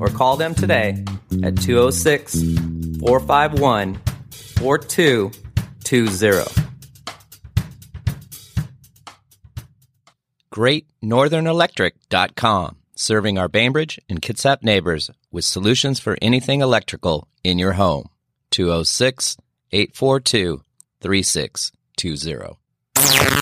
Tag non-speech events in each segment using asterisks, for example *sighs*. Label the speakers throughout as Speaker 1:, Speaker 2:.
Speaker 1: or call them today at 206 451 4220. GreatNorthernElectric.com, serving our Bainbridge and Kitsap neighbors with solutions for anything electrical in your home. 206 842 3620.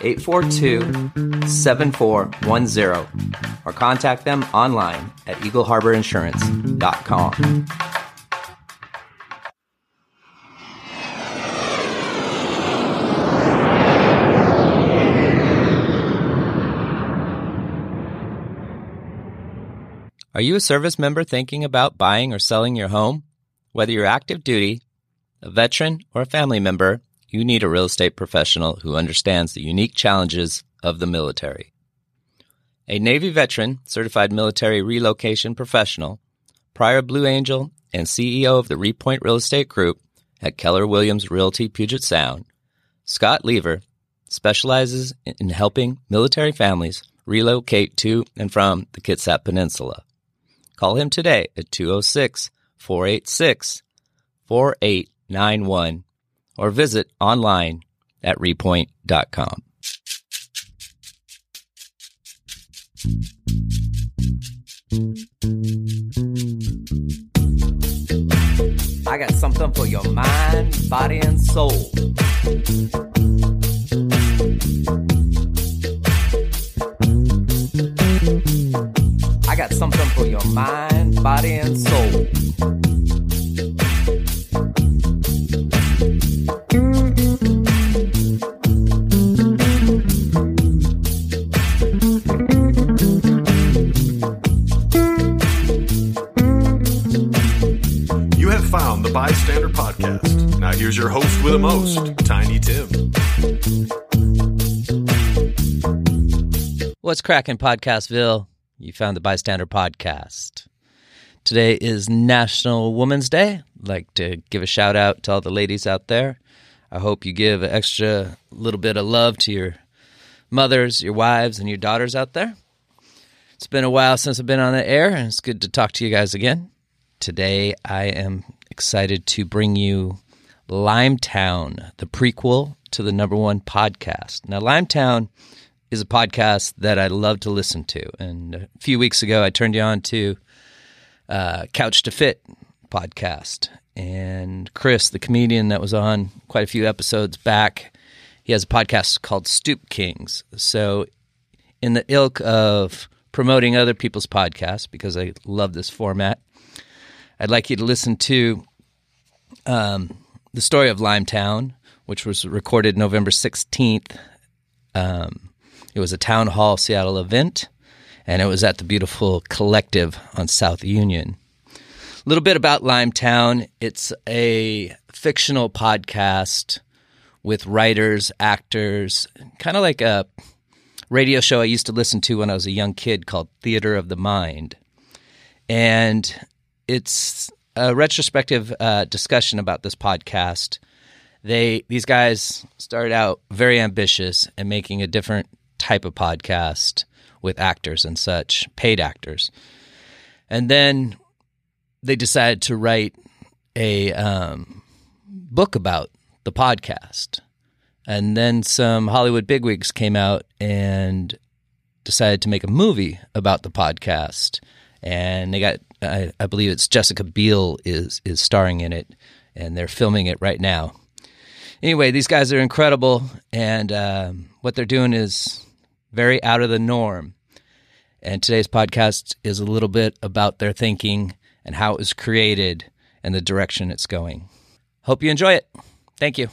Speaker 1: 842 7410 or contact them online at eagleharborinsurance.com. Are you a service member thinking about buying or selling your home? Whether you're active duty, a veteran, or a family member, you need a real estate professional who understands the unique challenges of the military. A Navy veteran, certified military relocation professional, prior Blue Angel, and CEO of the RePointe Real Estate Group at Keller Williams Realty Puget Sound, Scott Lever specializes in helping military families relocate to and from the Kitsap Peninsula. Call him today at 206 486 4891 or visit online at repointe.com. I got something for your mind, body, and soul. I got something for your mind, body, and soul.
Speaker 2: Bystander Podcast. Now here's your host with the most, Tiny Tim.
Speaker 1: What's cracking, Podcastville? You found the Bystander Podcast. Today is National Women's Day. I'd like to give a shout out to all the ladies out there. I hope you give an extra little bit of love to your mothers, your wives, and your daughters out there. It's been a while since I've been on the air, and it's good to talk to you guys again. Today, I am excited to bring you Limetown, the prequel to the number one podcast. Now, Limetown is a podcast that I love to listen to. And a few weeks ago, I turned you on to uh, Couch to Fit podcast. And Chris, the comedian that was on quite a few episodes back, he has a podcast called Stoop Kings. So, in the ilk of promoting other people's podcasts, because I love this format, I'd like you to listen to um, the story of Limetown, which was recorded November 16th. Um, it was a town hall Seattle event, and it was at the beautiful Collective on South Union. A little bit about Limetown. It's a fictional podcast with writers, actors, kind of like a radio show I used to listen to when I was a young kid called Theater of the Mind. And it's a retrospective uh, discussion about this podcast. They these guys started out very ambitious and making a different type of podcast with actors and such, paid actors, and then they decided to write a um, book about the podcast. And then some Hollywood bigwigs came out and decided to make a movie about the podcast. And they got, I, I believe it's Jessica Biel is is starring in it, and they're filming it right now. Anyway, these guys are incredible, and um, what they're doing is very out of the norm. And today's podcast is a little bit about their thinking and how it was created and the direction it's going. Hope you enjoy it. Thank you.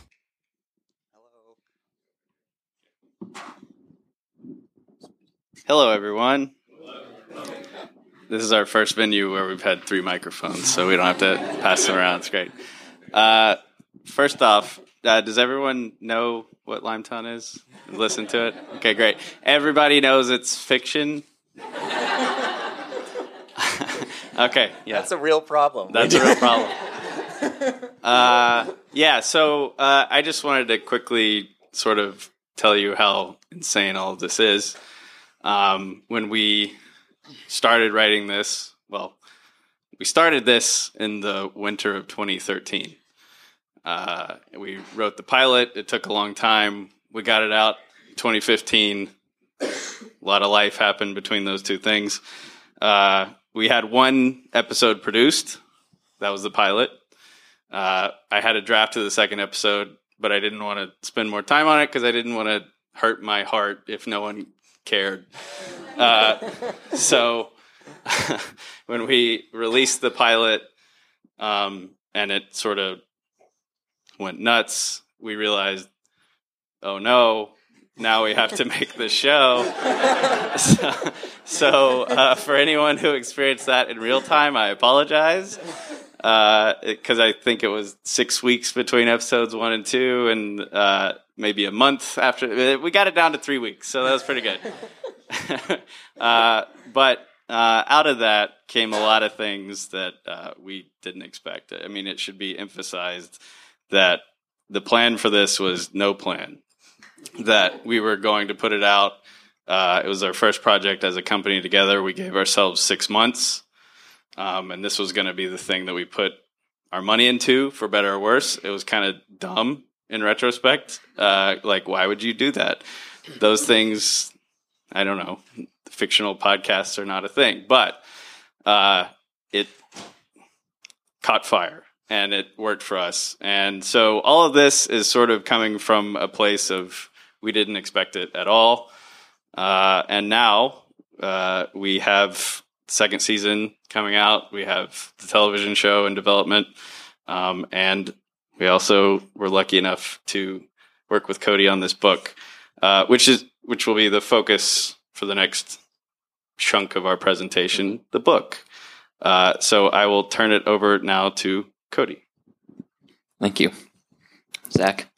Speaker 3: Hello, everyone. This is our first venue where we've had three microphones, so we don't have to pass them around. It's great. Uh, first off, uh, does everyone know what Limetown is? Listen to it? Okay, great. Everybody knows it's fiction. *laughs* okay, yeah.
Speaker 4: That's a real problem.
Speaker 3: That's a real problem. *laughs* uh, yeah, so uh, I just wanted to quickly sort of tell you how insane all of this is. Um, when we started writing this, well, we started this in the winter of 2013. Uh, we wrote the pilot. It took a long time. We got it out 2015. A lot of life happened between those two things. Uh, we had one episode produced. That was the pilot. Uh, I had a draft of the second episode, but I didn't want to spend more time on it because I didn't want to hurt my heart if no one cared. Uh, so *laughs* when we released the pilot um, and it sort of went nuts, we realized, oh no, now we have to make the show. *laughs* so, so uh, for anyone who experienced that in real time, I apologize because uh, I think it was six weeks between episodes one and two, and uh, maybe a month after. We got it down to three weeks, so that was pretty good. *laughs* uh, but uh, out of that came a lot of things that uh, we didn't expect. I mean, it should be emphasized that the plan for this was no plan. That we were going to put it out. Uh, it was our first project as a company together. We gave ourselves six months um, and this was going to be the thing that we put our money into, for better or worse. It was kind of dumb in retrospect. Uh, like, why would you do that? Those things, I don't know. Fictional podcasts are not a thing, but uh, it caught fire and it worked for us. And so all of this is sort of coming from a place of we didn't expect it at all. Uh, and now uh, we have second season coming out. We have the television show in development, um, and we also were lucky enough to work with Cody on this book, uh, which is which will be the focus for the next chunk of our presentation, the book. Uh, so I will turn it over now to Cody.
Speaker 4: Thank you, Zack.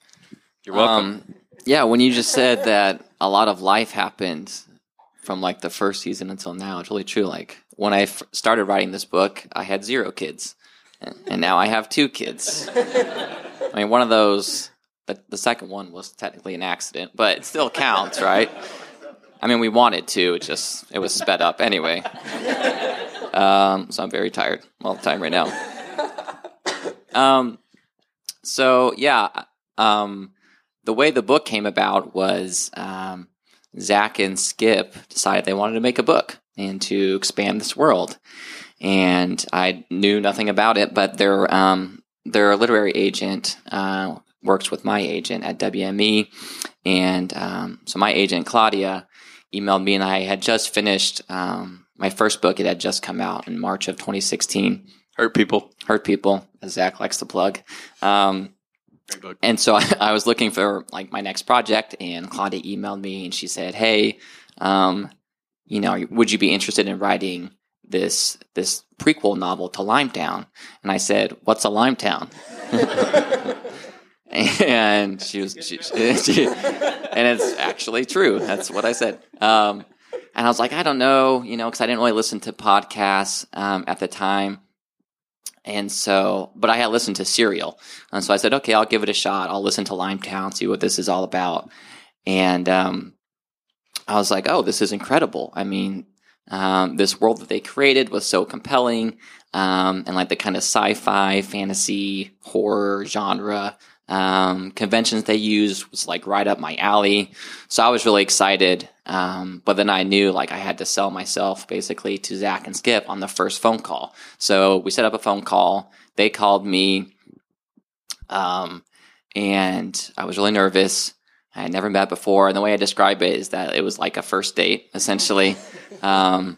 Speaker 3: You're welcome. Um,
Speaker 4: yeah, when you just said that a lot of life happened from like the first season until now, it's really true. Like when I f- started writing this book, I had zero kids, and now I have two kids. I mean, one of those, the, the second one was technically an accident, but it still counts, right? I mean, we wanted to, it just it was sped up anyway. Um, so I'm very tired all the time right now. Um, so yeah, um, the way the book came about was um, Zack and Skip decided they wanted to make a book and to expand this world. And I knew nothing about it, but their um, their literary agent uh, works with my agent at WME, and um, so my agent Claudia emailed me, and I had just finished um, my first book. It had just come out in March of 2016.
Speaker 3: Hurt people,
Speaker 4: hurt people, as Zack likes to plug. Um, and so I, *laughs* I, was looking for like my next project, and Claudia emailed me, and she said, "Hey, um, you know, would you be interested in writing this this prequel novel to Limetown? And I said, what's a Limetown? *laughs* and she was, she, she, and it's actually true. That's what I said. Um, and I was like, I don't know, you know, because I didn't really listen to podcasts um, at the time. And so, but I had listened to Serial. And so I said, okay, I'll give it a shot. I'll listen to Limetown, see what this is all about. And um, I was like, oh, this is incredible. I mean, um, this world that they created was so compelling, um, and like the kind of sci-fi, fantasy, horror genre um, conventions they used was like right up my alley. So I was really excited. Um, but then I knew like I had to sell myself basically to Zack and Skip on the first phone call. So we set up a phone call. They called me Um, and I was really nervous. I had never met before, and the way I describe it is that it was like a first date, essentially. *laughs* Um,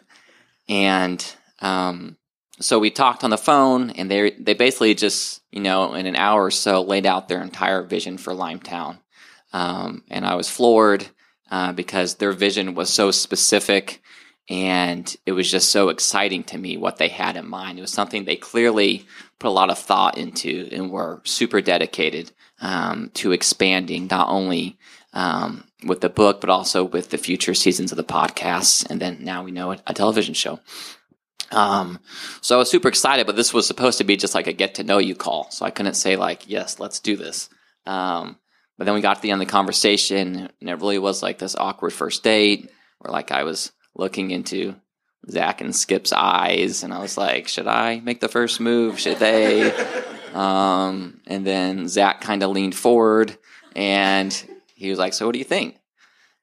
Speaker 4: and um, so we talked on the phone, and they they basically just you know in an hour or so laid out their entire vision for Limetown, um, and I was floored uh, because their vision was so specific, and it was just so exciting to me what they had in mind. It was something they clearly put a lot of thought into and were super dedicated um, to expanding not only um, with the book, but also with the future seasons of the podcasts, and then now we know a television show. Um, so I was super excited, but this was supposed to be just like a get to know you call. So I couldn't say like, yes, let's do this. Um, but then we got to the end of the conversation and it really was like this awkward first date where like I was looking into Zack and Skip's eyes and I was like, should I make the first move? Should they? *laughs* um, and then Zack kind of leaned forward and he was like, so what do you think?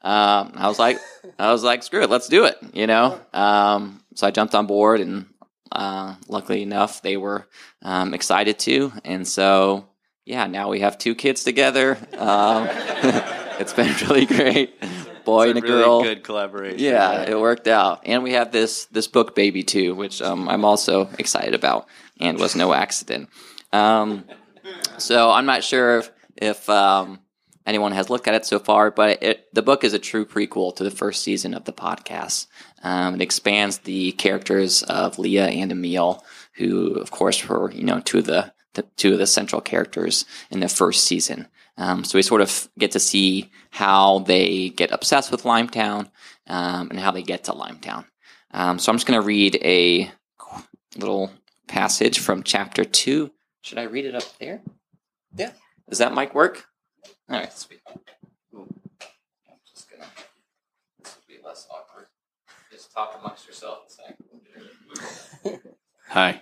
Speaker 4: Um, I was like, I was like, screw it, let's do it, you know? Um, so I jumped on board, and uh, luckily enough, they were um, excited to. And so, yeah, now we have two kids together. Um, *laughs* it's been *laughs* really great, boy and a
Speaker 3: really
Speaker 4: girl.
Speaker 3: Good collaboration.
Speaker 4: Yeah, it worked out, and we have this this book baby too, which um, I'm also excited about, and was no accident. Um, so I'm not sure if, if um, anyone has looked at it so far, but it, the book is a true prequel to the first season of the podcast. Um, it expands the characters of Lia and Emil, who, of course, were you know two of the, the two of the central characters in the first season. Um, so we sort of get to see how they get obsessed with Limetown um, and how they get to Limetown. Um, so I'm just going to read a little passage from chapter two. Should I read it up there? Yeah. Does that mic work? All right, sweet. Cool. I'm just gonna. This will be less awkward. Just talk amongst yourself a second.
Speaker 3: Hi.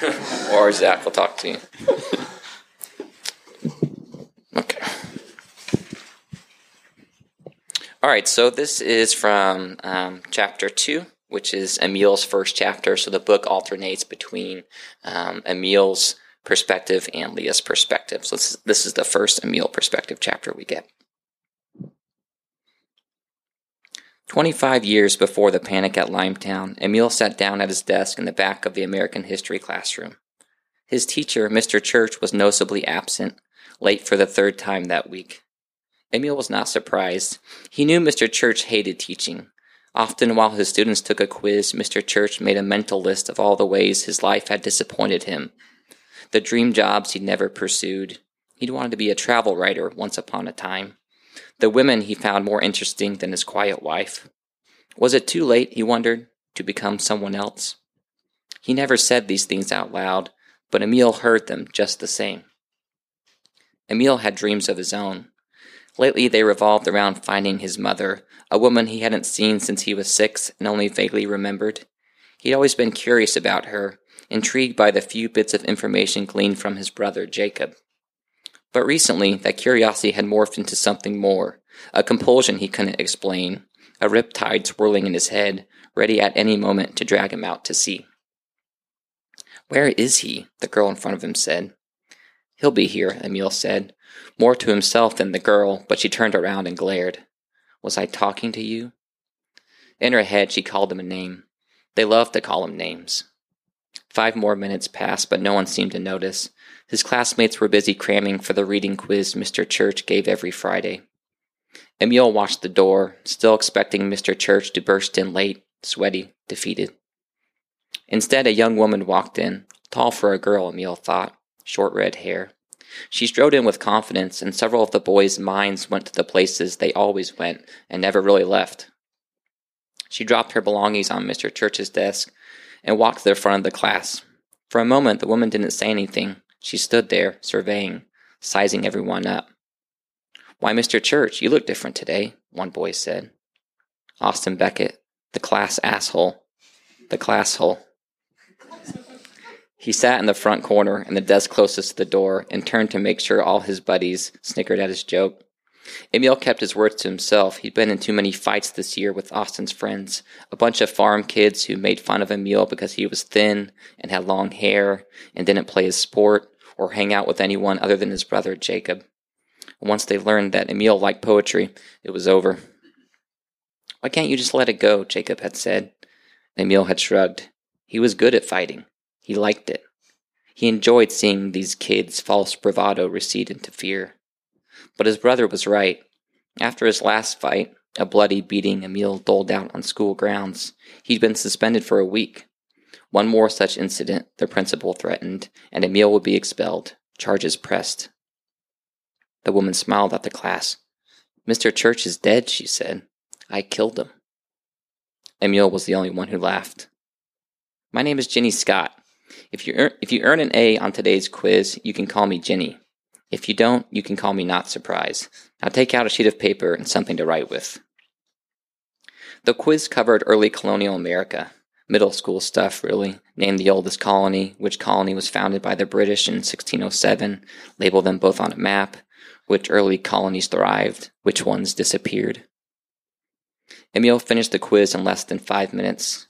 Speaker 3: *laughs*
Speaker 4: or Zack will talk to you. *laughs* okay. All right, so this is from um, chapter two, which is Emil's first chapter. So the book alternates between um, Emil's perspective and Lia's perspective. So this is, this is the first Emil perspective chapter we get. 25 years before the panic at Limetown, Emil sat down at his desk in the back of the American history classroom. His teacher, Mr. Church, was noticeably absent, late for the third time that week. Emil was not surprised. He knew Mr. Church hated teaching. Often, while his students took a quiz, Mr. Church made a mental list of all the ways his life had disappointed him, the dream jobs he'd never pursued. He'd wanted to be a travel writer once upon a time. The women he found more interesting than his quiet wife. Was it too late, he wondered, to become someone else? He never said these things out loud, but Emil heard them just the same. Emil had dreams of his own. Lately, they revolved around finding his mother, a woman he hadn't seen since he was six and only vaguely remembered. He'd always been curious about her, intrigued by the few bits of information gleaned from his brother, Jacob. But recently, that curiosity had morphed into something more, a compulsion he couldn't explain, a riptide swirling in his head, ready at any moment to drag him out to sea. Where is he? the girl in front of him said. He'll be here, Emil said, more to himself than the girl, but she turned around and glared. Was I talking to you? In her head, she called him a name. They loved to call him names. Five more minutes passed, but no one seemed to notice. His classmates were busy cramming for the reading quiz Mr. Church gave every Friday. Emil watched the door, still expecting Mr. Church to burst in late, sweaty, defeated. Instead, a young woman walked in, tall for a girl, Emil thought, short red hair. She strode in with confidence, and several of the boys' minds went to the places they always went and never really left. She dropped her belongings on Mr. Church's desk and walked to the front of the class. For a moment, the woman didn't say anything. She stood there, surveying, sizing everyone up. Why, Mr. Church, you look different today, one boy said. Austin Beckett, the class asshole. The class hole. He sat in the front corner in the desk closest to the door and turned to make sure all his buddies snickered at his joke. Emil kept his words to himself. He'd been in too many fights this year with Austin's friends. A bunch of farm kids who made fun of Emil because he was thin and had long hair and didn't play his sport, or hang out with anyone other than his brother Jacob. Once they learned that Emil liked poetry, it was over. Why can't you just let it go? Jacob had said. Emil had shrugged. He was good at fighting. He liked it. He enjoyed seeing these kids' false bravado recede into fear. But his brother was right. After his last fight, a bloody beating Emil doled out on school grounds, he'd been suspended for a week. One more such incident, the principal threatened, and Emil would be expelled, charges pressed. The woman smiled at the class. Mr. Church is dead, she said. I killed him. Emil was the only one who laughed. My name is Jenny Scott. If you earn, if you earn an A on today's quiz, you can call me Jenny. If you don't, you can call me Not Surprise. Now take out a sheet of paper and something to write with. The quiz covered early colonial America, middle school stuff, really. Name the oldest colony, which colony was founded by the British in 1607, label them both on a map, which early colonies thrived, which ones disappeared. Emil finished the quiz in less than five minutes.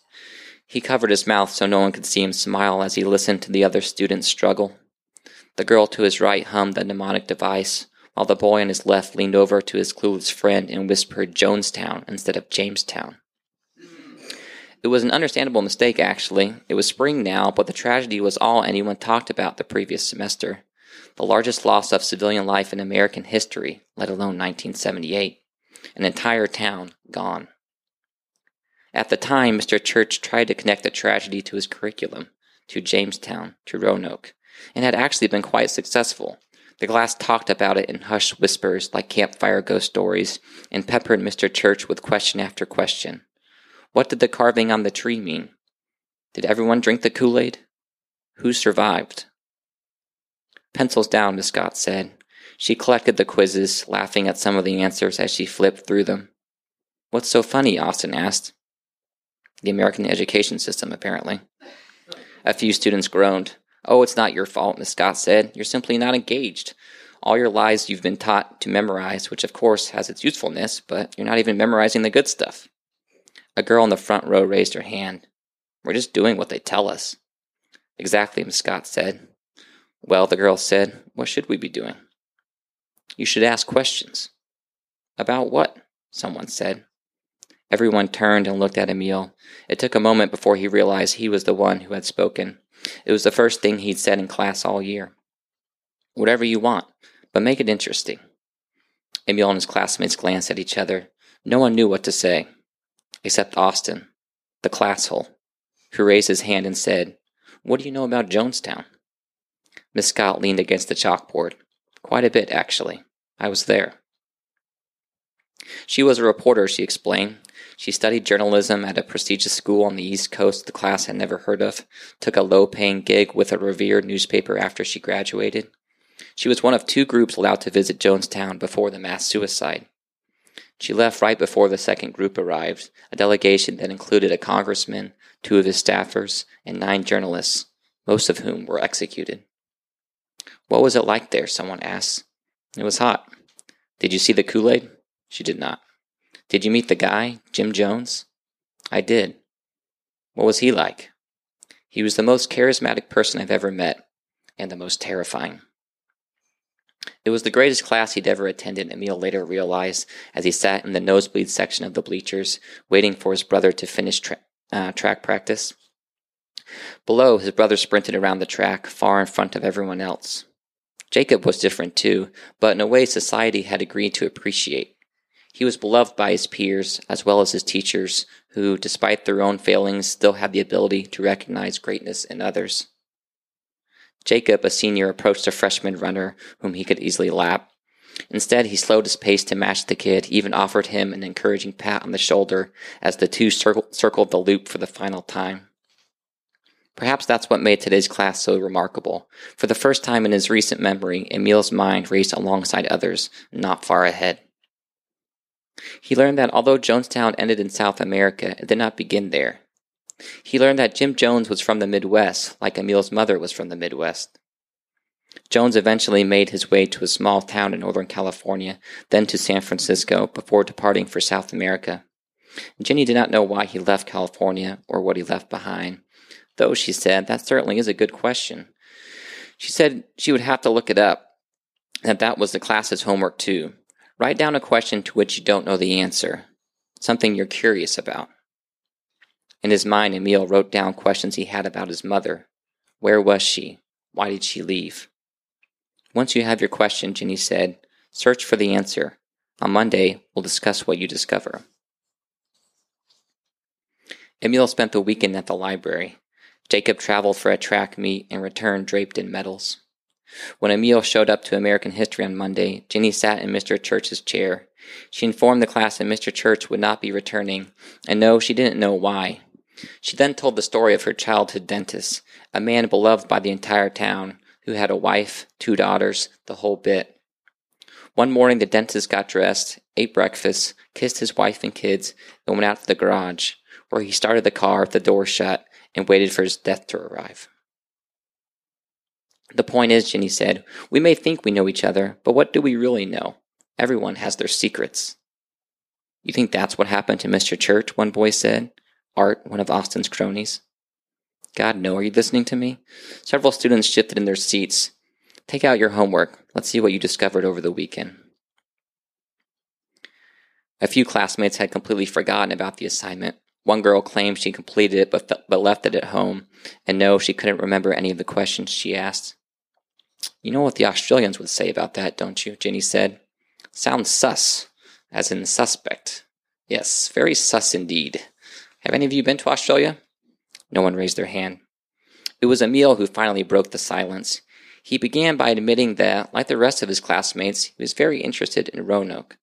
Speaker 4: He covered his mouth so no one could see him smile as he listened to the other students struggle. The girl to his right hummed the mnemonic device, while the boy on his left leaned over to his clueless friend and whispered Jonestown instead of Jamestown. It was an understandable mistake, actually. It was spring now, but the tragedy was all anyone talked about the previous semester. The largest loss of civilian life in American history, let alone 1978. An entire town gone. At the time, Mr. Church tried to connect the tragedy to his curriculum, to Jamestown, to Roanoke, and had actually been quite successful. The class talked about it in hushed whispers like campfire ghost stories, and peppered Mr. Church with question after question. What did the carving on the tree mean? Did everyone drink the Kool Aid? Who survived? Pencils down, Miss Scott said. She collected the quizzes, laughing at some of the answers as she flipped through them. What's so funny? Austin asked. The American education system, apparently. A few students groaned. Oh, it's not your fault, Miss Scott said. You're simply not engaged. All your lies you've been taught to memorize, which of course has its usefulness, but you're not even memorizing the good stuff. A girl in the front row raised her hand. We're just doing what they tell us. Exactly, Miss Scott said. Well, the girl said, what should we be doing? You should ask questions. About what? Someone said. Everyone turned and looked at Emil. It took a moment before he realized he was the one who had spoken. It was the first thing he'd said in class all year. Whatever you want, but make it interesting. Emil and his classmates glanced at each other. No one knew what to say, except Austin, the class hole, who raised his hand and said, What do you know about Jonestown? Miss Scott leaned against the chalkboard. Quite a bit, actually. I was there. She was a reporter, she explained. She studied journalism at a prestigious school on the East Coast the class had never heard of, took a low paying gig with a revered newspaper after she graduated. She was one of two groups allowed to visit Jonestown before the mass suicide. She left right before the second group arrived, a delegation that included a congressman, two of his staffers, and nine journalists, most of whom were executed. What was it like there? Someone asked. It was hot. Did you see the Kool Aid? She did not. Did you meet the guy, Jim Jones? I did. What was he like? He was the most charismatic person I've ever met, and the most terrifying. It was the greatest class he'd ever attended, Emil later realized as he sat in the nosebleed section of the bleachers, waiting for his brother to finish tra- uh, track practice. Below, his brother sprinted around the track, far in front of everyone else. Jacob was different too, but in a way society had agreed to appreciate. He was beloved by his peers as well as his teachers, who, despite their own failings, still had the ability to recognize greatness in others. Jacob, a senior, approached a freshman runner whom he could easily lap. Instead, he slowed his pace to match the kid, even offered him an encouraging pat on the shoulder as the two circled the loop for the final time. Perhaps that's what made today's class so remarkable. For the first time in his recent memory, Emil's mind raced alongside others, not far ahead. He learned that although Jonestown ended in South America, it did not begin there. He learned that Jim Jones was from the Midwest, like Emil's mother was from the Midwest. Jones eventually made his way to a small town in Northern California, then to San Francisco, before departing for South America. Jenny did not know why he left California or what he left behind, though she said that certainly is a good question. She said she would have to look it up, that that was the class's homework too. Write down a question to which you don't know the answer, something you're curious about. In his mind, Emil wrote down questions he had about his mother. Where was she? Why did she leave? Once you have your question, Ginny said, search for the answer. On Monday, we'll discuss what you discover. Emil spent the weekend at the library. Jacob traveled for a track meet and returned draped in medals. When Emil showed up to American history on Monday, Ginny sat in Mr. Church's chair. She informed the class that Mr. Church would not be returning, and no, she didn't know why. She then told the story of her childhood dentist, a man beloved by the entire town, who had a wife, two daughters, the whole bit. One morning, the dentist got dressed, ate breakfast, kissed his wife and kids, and went out to the garage, where he started the car with the door shut and waited for his death to arrive. The point is, Ginny said, we may think we know each other, but what do we really know? Everyone has their secrets. You think that's what happened to Mr. Church? One boy said. Art, one of Austin's cronies. God, no, are you listening to me? Several students shifted in their seats. Take out your homework. Let's see what you discovered over the weekend. A few classmates had completely forgotten about the assignment. One girl claimed she completed it but, but left it at home, and no, she couldn't remember any of the questions she asked. You know what the Australians would say about that, don't you? Ginny said. Sounds sus, as in suspect. Yes, very sus indeed. Have any of you been to Australia? No one raised their hand. It was Emil who finally broke the silence. He began by admitting that, like the rest of his classmates, he was very interested in Roanoke.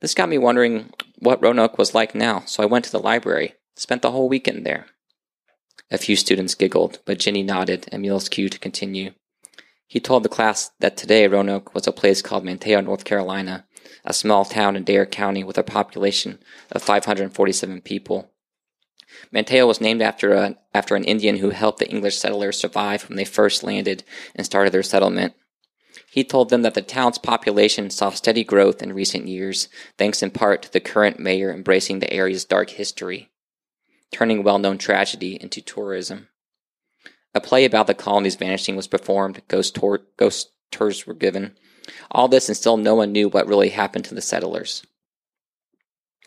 Speaker 4: This got me wondering what Roanoke was like now, so I went to the library, spent the whole weekend there. A few students giggled, but Ginny nodded, Emil's cue to continue. He told the class that today Roanoke was a place called Manteo, North Carolina, a small town in Dare County with a population of 547 people. Manteo was named after, a, after an Indian who helped the English settlers survive when they first landed and started their settlement. He told them that the town's population saw steady growth in recent years, thanks in part to the current mayor embracing the area's dark history, turning well known tragedy into tourism. A play about the colony's vanishing was performed, ghost, tour, ghost tours were given. All this, and still no one knew what really happened to the settlers.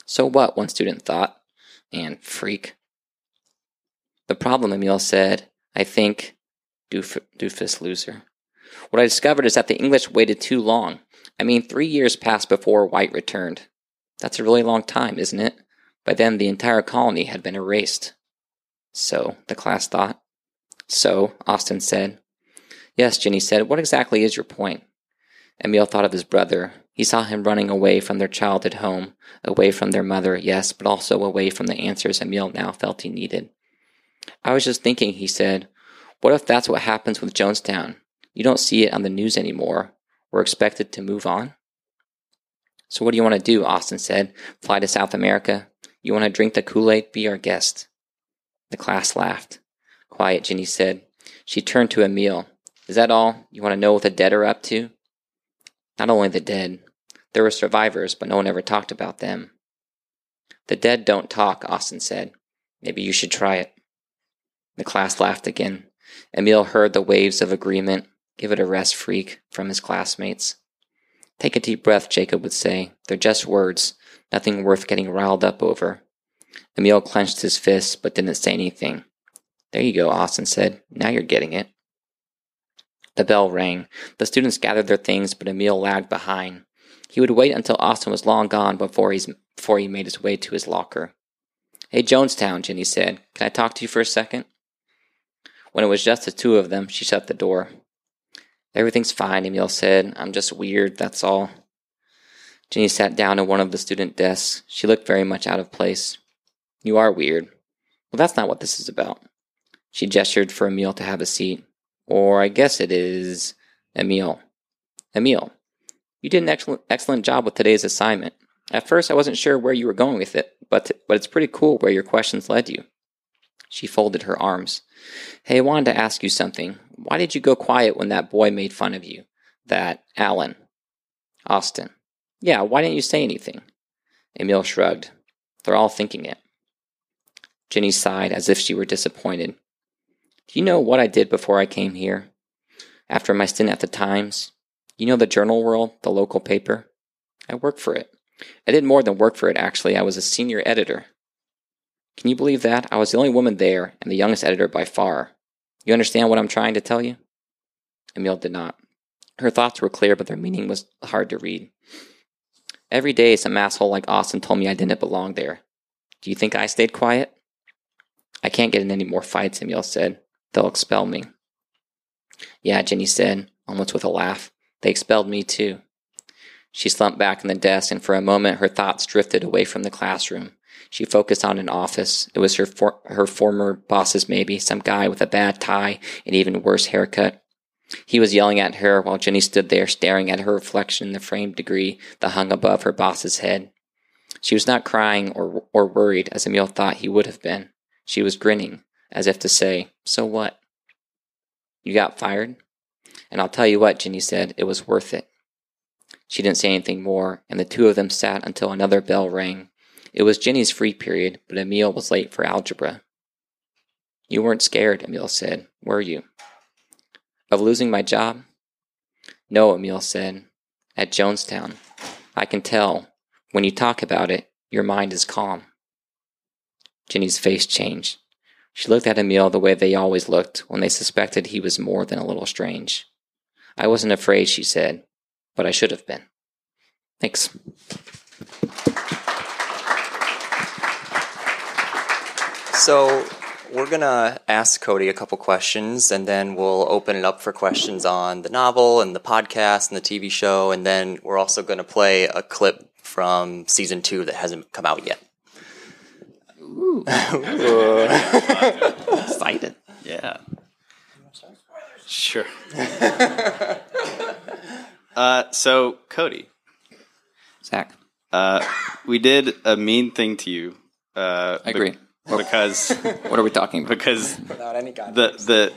Speaker 4: So what, one student thought. And freak. The problem, Emil said, I think, doof, doofus loser. What I discovered is that the English waited too long. I mean, three years passed before White returned. That's a really long time, isn't it? By then, the entire colony had been erased. So, the class thought. So, Austin said. Yes, Ginny said, what exactly is your point? Emil thought of his brother. He saw him running away from their childhood home, away from their mother, yes, but also away from the answers Emil now felt he needed. I was just thinking, he said, what if that's what happens with Jonestown? You don't see it on the news anymore. We're expected to move on? So what do you want to do? Austin said. Fly to South America? You want to drink the Kool Aid? Be our guest. The class laughed. Quiet, Ginny said. She turned to Emil. Is that all? You want to know what the dead are up to? Not only the dead. There were survivors, but no one ever talked about them. The dead don't talk, Austin said. Maybe you should try it. The class laughed again. Emil heard the waves of agreement. Give it a rest, freak, from his classmates. Take a deep breath, Jacob would say. They're just words, nothing worth getting riled up over. Emil clenched his fists, but didn't say anything. There you go, Austin said. Now you're getting it. The bell rang. The students gathered their things, but Emil lagged behind. He would wait until Austin was long gone before, he's, before he made his way to his locker. Hey, Jonestown, Ginny said. Can I talk to you for a second? When it was just the two of them, she shut the door. Everything's fine, Emil said. I'm just weird, that's all. Ginny sat down at one of the student desks. She looked very much out of place. You are weird. Well, that's not what this is about. She gestured for Emil to have a seat. Or I guess it is Emil. Emil, you did an excellent, excellent job with today's assignment. At first, I wasn't sure where you were going with it, but, but it's pretty cool where your questions led you. She folded her arms. Hey, I wanted to ask you something. Why did you go quiet when that boy made fun of you? That Alan. Austin. Yeah, why didn't you say anything? Emil shrugged. They're all thinking it. Ginny sighed as if she were disappointed. Do you know what I did before I came here?
Speaker 5: After my stint at the Times, you know the journal world, the local paper? I worked for it. I did more than work for it, actually. I was a senior editor. Can you believe that? I was the only woman there and the youngest editor by far. You understand what I'm trying to tell you? Emil did not. Her thoughts were clear, but their meaning was hard to read. Every day, some asshole like Austin told me I didn't belong there. Do you think I stayed quiet? I can't get in any more fights, Emil said. They'll expel me. Yeah, Jenny said, almost with a laugh. They expelled me too. She slumped back in the desk, and for a moment her thoughts drifted away from the classroom. She focused on an office. It was her for- her former boss's maybe, some guy with a bad tie and even worse haircut. He was yelling at her while Jenny stood there staring at her reflection in the framed degree that hung above her boss's head. She was not crying or or worried as Emil thought he would have been. She was grinning, as if to say, So what? You got fired? And I'll tell you what, Jenny said, it was worth it. She didn't say anything more, and the two of them sat until another bell rang. It was Jenny's free period, but Emil was late for algebra. You weren't scared, Emil said, were you? Of losing my job? No, Emil said. At Jonestown. I can tell. When you talk about it, your mind is calm. Jenny's face changed. She looked at Emil the way they always looked when they suspected he was more than a little strange. I wasn't afraid, she said, but I should have been. Thanks.
Speaker 6: So we're gonna ask Cody a couple questions, and then we'll open it up for questions on the novel and the podcast and the TV show, and then we're also gonna play a clip from season two that hasn't come out yet. *laughs*
Speaker 4: Excited.
Speaker 3: Yeah. Sure. *laughs* uh, so, Cody,
Speaker 4: Zack.
Speaker 3: uh, we did a mean thing to you. Uh,
Speaker 4: I agree.
Speaker 3: because
Speaker 4: What are we talking about?
Speaker 3: because
Speaker 6: Without any guidance.
Speaker 3: the the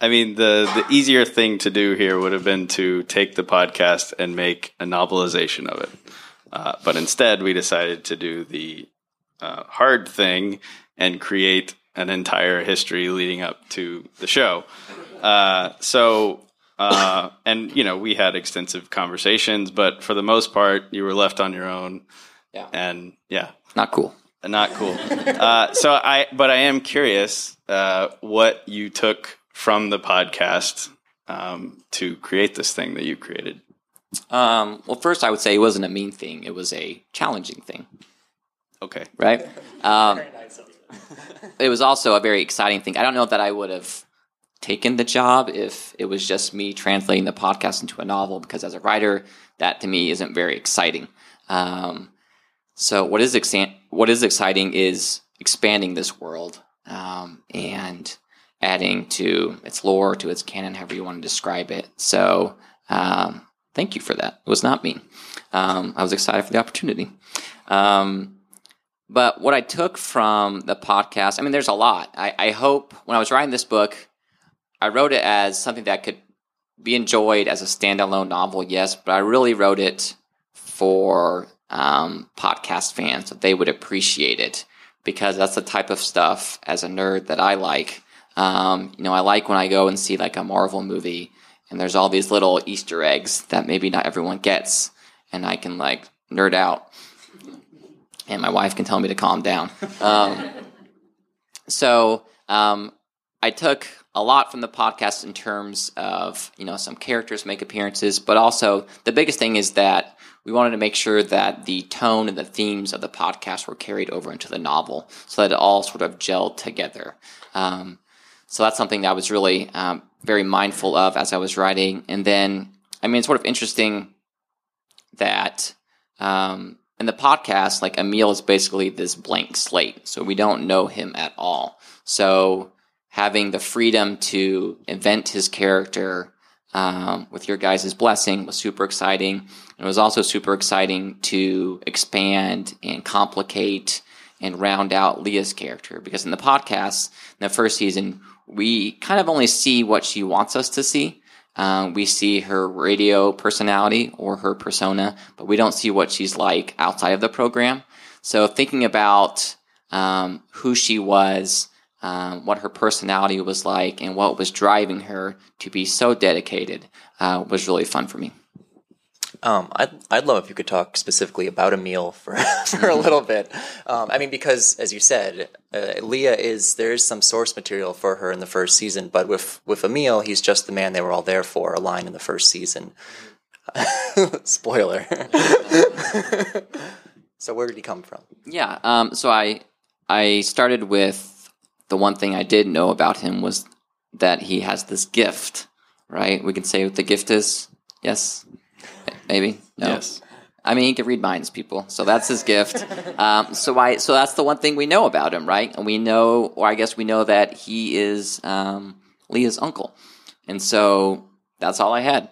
Speaker 3: I mean the the easier thing to do here would have been to take the podcast and make a novelization of it, uh, but instead we decided to do the uh, hard thing and create an entire history leading up to the show. Uh, so. Uh, and you know we had extensive conversations, but for the most part, you were left on your own.
Speaker 5: Yeah.
Speaker 3: And yeah,
Speaker 4: Not cool.
Speaker 3: not cool. uh, so I, but I am curious uh, what you took from the podcast um, to create this thing that you created.
Speaker 4: Um, well, first, I would say it wasn't a mean thing. It was a challenging thing,
Speaker 3: Okay.
Speaker 4: right? Um, it was also a very exciting thing. I don't know that I would have taken the job if it was just me translating the podcast into a novel, because as a writer, that to me isn't very exciting. Um, so what is what is exciting is expanding this world um, and adding to its lore, to its canon, however you want to describe it. So um, thank you for that. It was not me. Um, I was excited for the opportunity. Um, but what I took from the podcast, I mean, there's a lot. I, I hope when I was writing this book, I wrote it as something that could be enjoyed as a standalone novel, yes, but I really wrote it for um, podcast fans that they would appreciate it because that's the type of stuff as a nerd that I like. Um, you know, I like when I go and see like a Marvel movie and there's all these little Easter eggs that maybe not everyone gets, and I can like nerd out, and my wife can tell me to calm down. Um, *laughs* so um, I took a lot from the podcast in terms of you know some characters make appearances, but also the biggest thing is that we wanted to make sure that the tone and the themes of the podcast were carried over into the novel, so that it all sort of gelled together. Um, so that's something that I was really um, very mindful of as I was writing. And then, I mean, it's sort of interesting that um, in the podcast, like Emil is basically this blank slate, so we don't know him at all. So having the freedom to invent his character um, with your guys' blessing was super exciting. And it was also super exciting to expand and complicate and round out Lia's character because in the podcast, in the first season, we kind of only see what she wants us to see. Um, we see her radio personality or her persona, but we don't see what she's like outside of the program. So thinking about um, who she was um, what her personality was like and what was driving her to be so dedicated uh, was really fun for me.
Speaker 6: Um, I'd, I'd love if you could talk specifically about Emile for, *laughs* for a little bit. Um, I mean, because as you said, uh, Lia is there is some source material for her in the first season, but with with Emile, he's just the man they were all there for. A line in the first season. *laughs* Spoiler. *laughs* so where did he come from?
Speaker 4: Yeah. Um, so I I started with the one thing I did know about him was that he has this gift. Right? We can say what the gift is. Yes. Maybe. No.
Speaker 3: Yes.
Speaker 4: I mean, he can read minds, people. So that's his gift. *laughs* Um, so I, so that's the one thing we know about him, right? And we know, or I guess we know that he is um, Lia's uncle, and so that's all I had.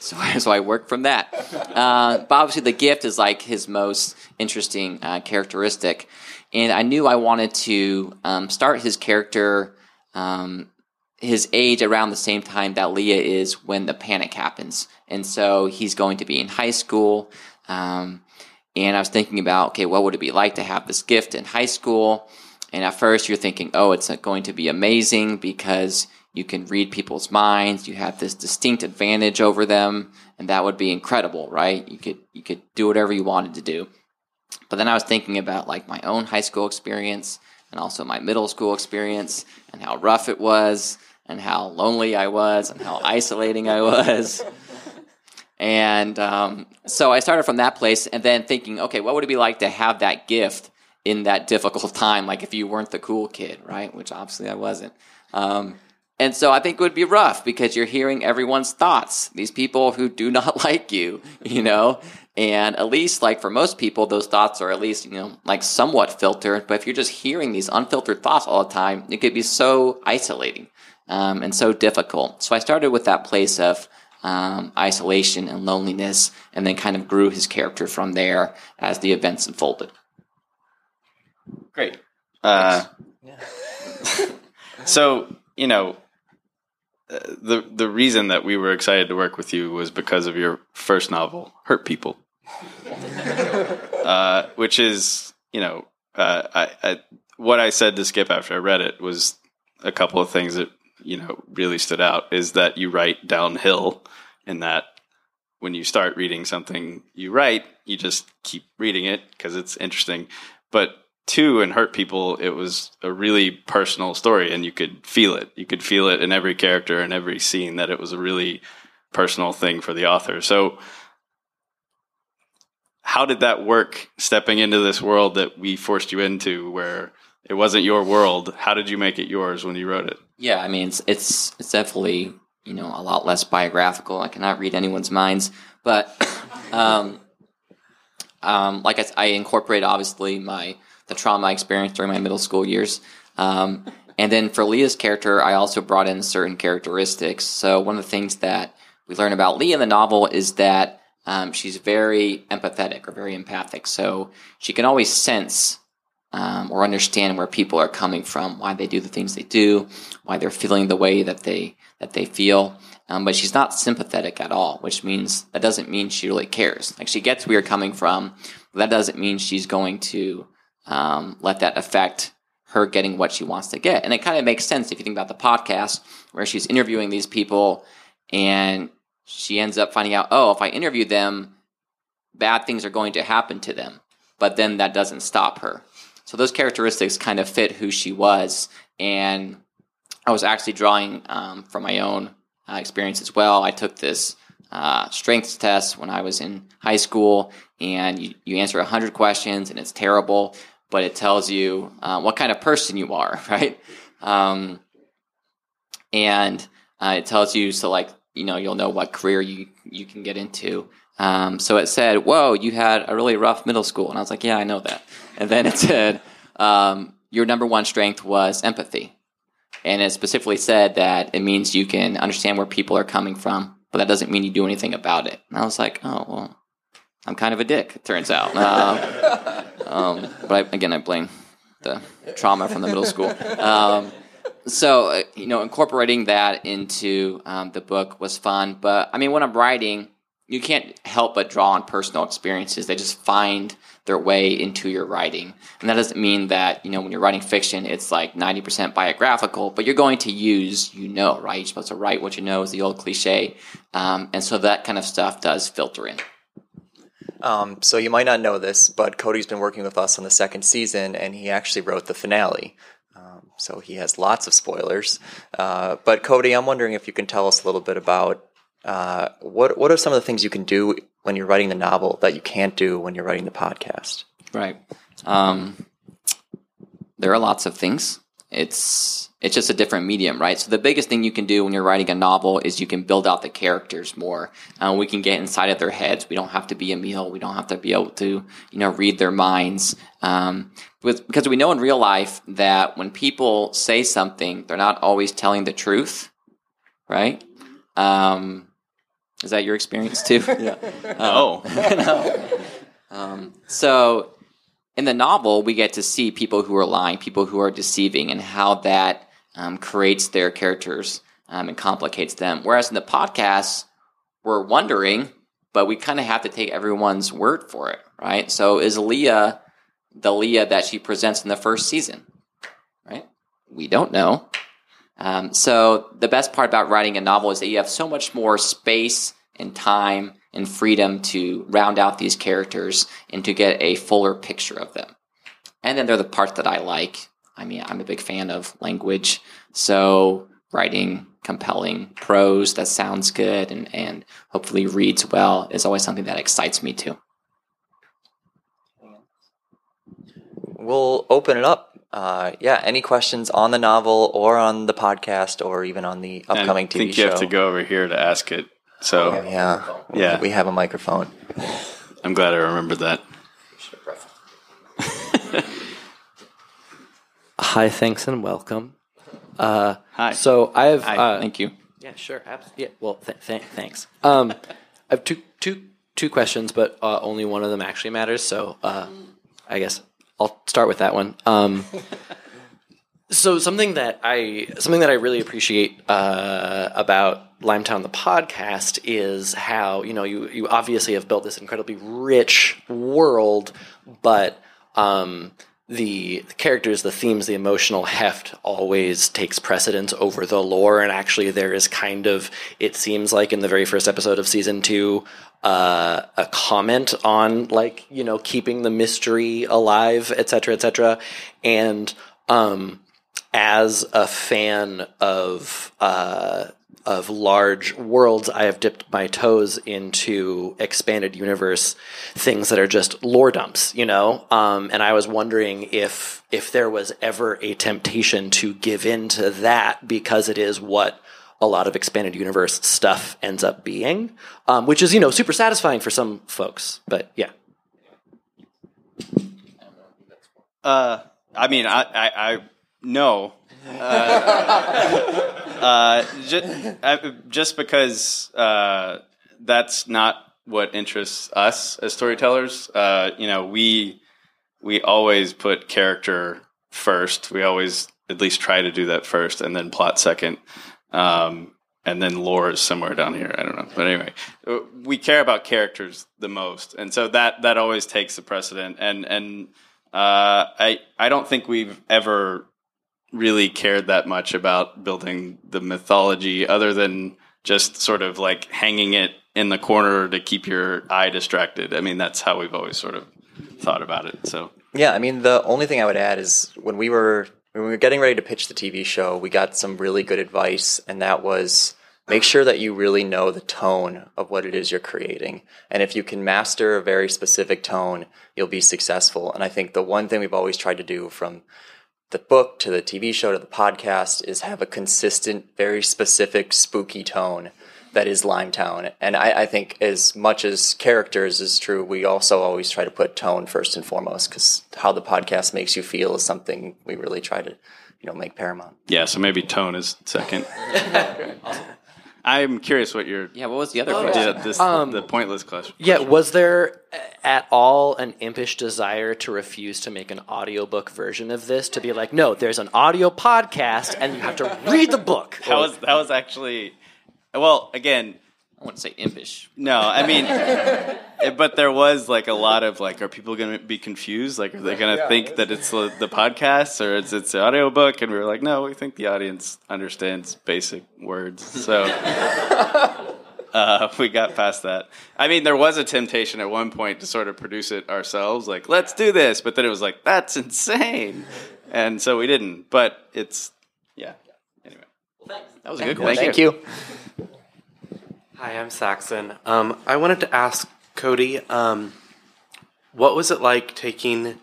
Speaker 4: So, *laughs* so I worked from that. Uh, but obviously, the gift is like his most interesting uh, characteristic, and I knew I wanted to um, start his character. Um, his age around the same time that Lia is when the panic happens. And so he's going to be in high school. Um, and I was thinking about, okay, what would it be like to have this gift in high school? And at first you're thinking, oh, it's going to be amazing because you can read people's minds. You have this distinct advantage over them. And that would be incredible, right? You could, you could do whatever you wanted to do. But then I was thinking about like my own high school experience and also my middle school experience and how rough it was and how lonely I was and how isolating I was. And um, so I started from that place and then thinking, okay, what would it be like to have that gift in that difficult *laughs* time? Like if you weren't the cool kid, right? Which obviously I wasn't. Um, and so I think it would be rough because you're hearing everyone's thoughts, these people who do *laughs* not like you, you know? And at least, like for most people, those thoughts are at least, you know, like somewhat filtered. But if you're just hearing these unfiltered thoughts all the time, it could be so isolating um, and so difficult. So I started with that place of um, isolation and loneliness, and then kind of grew his character from there as the events unfolded.
Speaker 3: Great. Uh, *laughs* *laughs* so you know, uh, the the reason that we were excited to work with you was because of your first novel, Hurt People, *laughs* uh, which is you know, uh, I, I, what I said to Skip after I read it was a couple of things that you know really stood out is that you write downhill, in that when you start reading something you write, you just keep reading it because it's interesting, but two and hurt people it was a really personal story and you could feel it. You could feel it in every character and every scene that it was a really personal thing for the author. So how did that work stepping into this world that we forced you into where it wasn't your world? How did you make it yours when you wrote it
Speaker 4: Yeah, I mean, it's it's, it's definitely you know a lot less biographical. I cannot read anyone's minds, but *coughs* um, um, like I incorporate obviously my the trauma I experienced during my middle school years. Um, and then for Lia's character, I also brought in certain characteristics. So one of the things that we learn about Lia in the novel is that um, she's very empathetic or very empathic. So she can always sense um, or understand where people are coming from, why they do the things they do, why they're feeling the way that they that they feel. Um, but she's not sympathetic at all, which means that doesn't mean she really cares. Like she gets where you're coming from, but that doesn't mean she's going to um, let that affect her getting what she wants to get. And it kind of makes sense if you think about the podcast where she's interviewing these people and she ends up finding out, oh, if I interview them, bad things are going to happen to them. But then that doesn't stop her. So those characteristics kind of fit who she was. And I was actually drawing um, from my own uh, experience as well. I took this uh, strengths test when I was in high school, and you, you answer 100 questions, and it's terrible, but it tells you uh, what kind of person you are, *laughs* right? Um, and uh, it tells you, so like, you know, you'll know what career you, you can get into. Um, so it said, Whoa, you had a really rough middle school. And I was like, Yeah, I know that. And then it said, um, Your number one strength was empathy. And it specifically said that it means you can understand where people are coming from, but that doesn't mean you do anything about it. And I was like, Oh, well, I'm kind of a dick, it turns out. Uh, *laughs* um, but I, again, I blame the trauma from the middle school. Um, so uh, you know incorporating that into um, the book was fun but i mean when i'm writing you can't help but draw on personal experiences. They just find their way into your writing. And that doesn't mean that, you know, when you're writing fiction, it's like 90% biographical, but you're going to use, you know, right? You're supposed to write what you know is the old cliche. Um, and so that kind of stuff does filter in.
Speaker 6: Um, so you might not know this, but Cody's been working with us on the second season, and he actually wrote the finale. Um, so he has lots of spoilers. Uh, but Cody, I'm wondering if you can tell us a little bit about uh, what what are some of the things you can do when you're writing the novel that you can't do when you're writing the podcast?
Speaker 4: Right. Um, there are lots of things. It's it's just a different medium, right? So the biggest thing you can do when you're writing a novel is you can build out the characters more. Uh, we can get inside of their heads. We don't have to be a Emile. We don't have to be able to, you know, read their minds. Um, with, because we know in real life that when people say something, they're not always telling the truth, right? Um, is that your experience too? *laughs* yeah.
Speaker 3: Oh, *laughs*
Speaker 4: Um, so in the novel, we get to see people who are lying, people who are deceiving, and how that um, creates their characters um, and complicates them. Whereas in the podcast, we're wondering, but we kind of have to take everyone's word for it, right? So is Lia the Lia that she presents in the first season, right? We don't know. Um, so the best part about writing a novel is that you have so much more space and time and freedom to round out these characters and to get a fuller picture of them. And then they're the parts that I like. I mean, I'm a big fan of language, so writing compelling prose that sounds good and, and hopefully reads well is always something that excites me too.
Speaker 6: We'll open it up. Uh, yeah, any questions on the novel or on the podcast or even on the upcoming
Speaker 3: I
Speaker 6: TV
Speaker 3: think
Speaker 6: show?
Speaker 3: you have to go over here to ask it. So
Speaker 6: Yeah,
Speaker 3: Yeah.
Speaker 6: we have a microphone.
Speaker 3: I'm glad I remembered that.
Speaker 7: Hi, thanks and welcome. Uh,
Speaker 3: Hi.
Speaker 7: So I have.
Speaker 4: Hi,
Speaker 7: uh,
Speaker 4: thank you.
Speaker 7: Yeah, sure. Absolutely. Yeah. Well, th- th- thanks. Um, I have two, two, two questions, but uh, only one of them actually matters. So uh, I guess I'll start with that one. Um, so something that I something that I really appreciate uh, about Limetown the podcast is how you know you you obviously have built this incredibly rich world, but um, the, the characters, the themes, the emotional heft always takes precedence over the lore. And actually, there is kind of, it seems like in the very first episode of season two, uh, a comment on like, you know, keeping the mystery alive, et cetera, et cetera. And, um, as a fan of uh, of large worlds, I have dipped my toes into expanded universe things that are just lore dumps, you know. Um, and I was wondering if if there was ever a temptation to give in to that because it is what a lot of expanded universe stuff ends up being, um, which is you know super satisfying for some folks. But yeah,
Speaker 3: Uh, I mean, I, I, I no. Uh, *laughs* uh, just, I, just because uh, that's not what interests us as storytellers. Uh, you know, we we always put character first. We always at least try to do that first, and then plot second. Um, and then lore is somewhere down here. I don't know, but anyway, uh, we care about characters the most, and so that that always takes the precedent. And and uh, I I don't think we've ever really cared that much about building the mythology, other than just sort of like hanging it in the corner to keep your eye distracted. I mean, that's how we've always sort of thought about it. So
Speaker 6: Yeah, I mean, the only thing I would add is when we were when we were getting ready to pitch the TV show, we got some really good advice, and that was make sure that you really know the tone of what it is you're creating. And if you can master a very specific tone, you'll be successful. And I think the one thing we've always tried to do from the book to the TV show to the podcast is have a consistent, very specific, spooky tone that is Limetown. And I, I think as much as characters is true, we also always try to put tone first and foremost because how the podcast makes you feel is something we really try to, you know, make paramount.
Speaker 3: yeah, so maybe tone is second. *laughs* *laughs* I'm curious what your
Speaker 4: Yeah, what was the other
Speaker 3: yeah,
Speaker 4: question?
Speaker 3: this
Speaker 7: Um,
Speaker 3: the pointless question.
Speaker 7: Yeah, was there at all an impish desire to refuse to make an audiobook version of this? To be like, no, there's an audio podcast and you have to read the book.
Speaker 3: That was that was actually well. Again,
Speaker 4: I wouldn't say impish.
Speaker 3: No, I mean, *laughs* but there was like a lot of like, are people going to be confused? Like, are they going to think that it's the, the podcast or it's it's the audiobook? And we were like, no, we think the audience understands basic words. So *laughs* uh, we got past that. I mean, there was a temptation at one point to sort of produce it ourselves, like, let's do this. But then it was like, that's insane. And so we didn't. But it's, yeah. Anyway. Well, thanks. That was a good question.
Speaker 6: Thank you.
Speaker 8: Hi, I'm Saxon. Um, I wanted to ask Cody, um, what was it like taking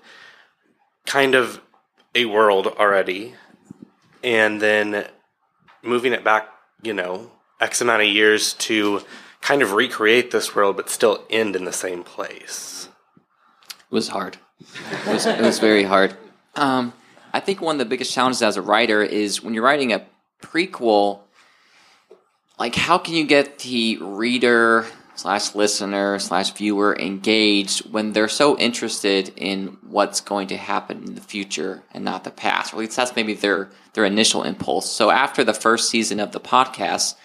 Speaker 8: kind of a world already and then moving it back, you know, X amount of years to kind of recreate this world but still end in the same place?
Speaker 4: It was hard. It was, it was very hard. Um, I think one of the biggest challenges as a writer is when you're writing a prequel, like how can you get the reader slash listener slash viewer engaged when they're so interested in what's going to happen in the future and not the past? Or at least that's maybe their their initial impulse. So after the first season of the podcast,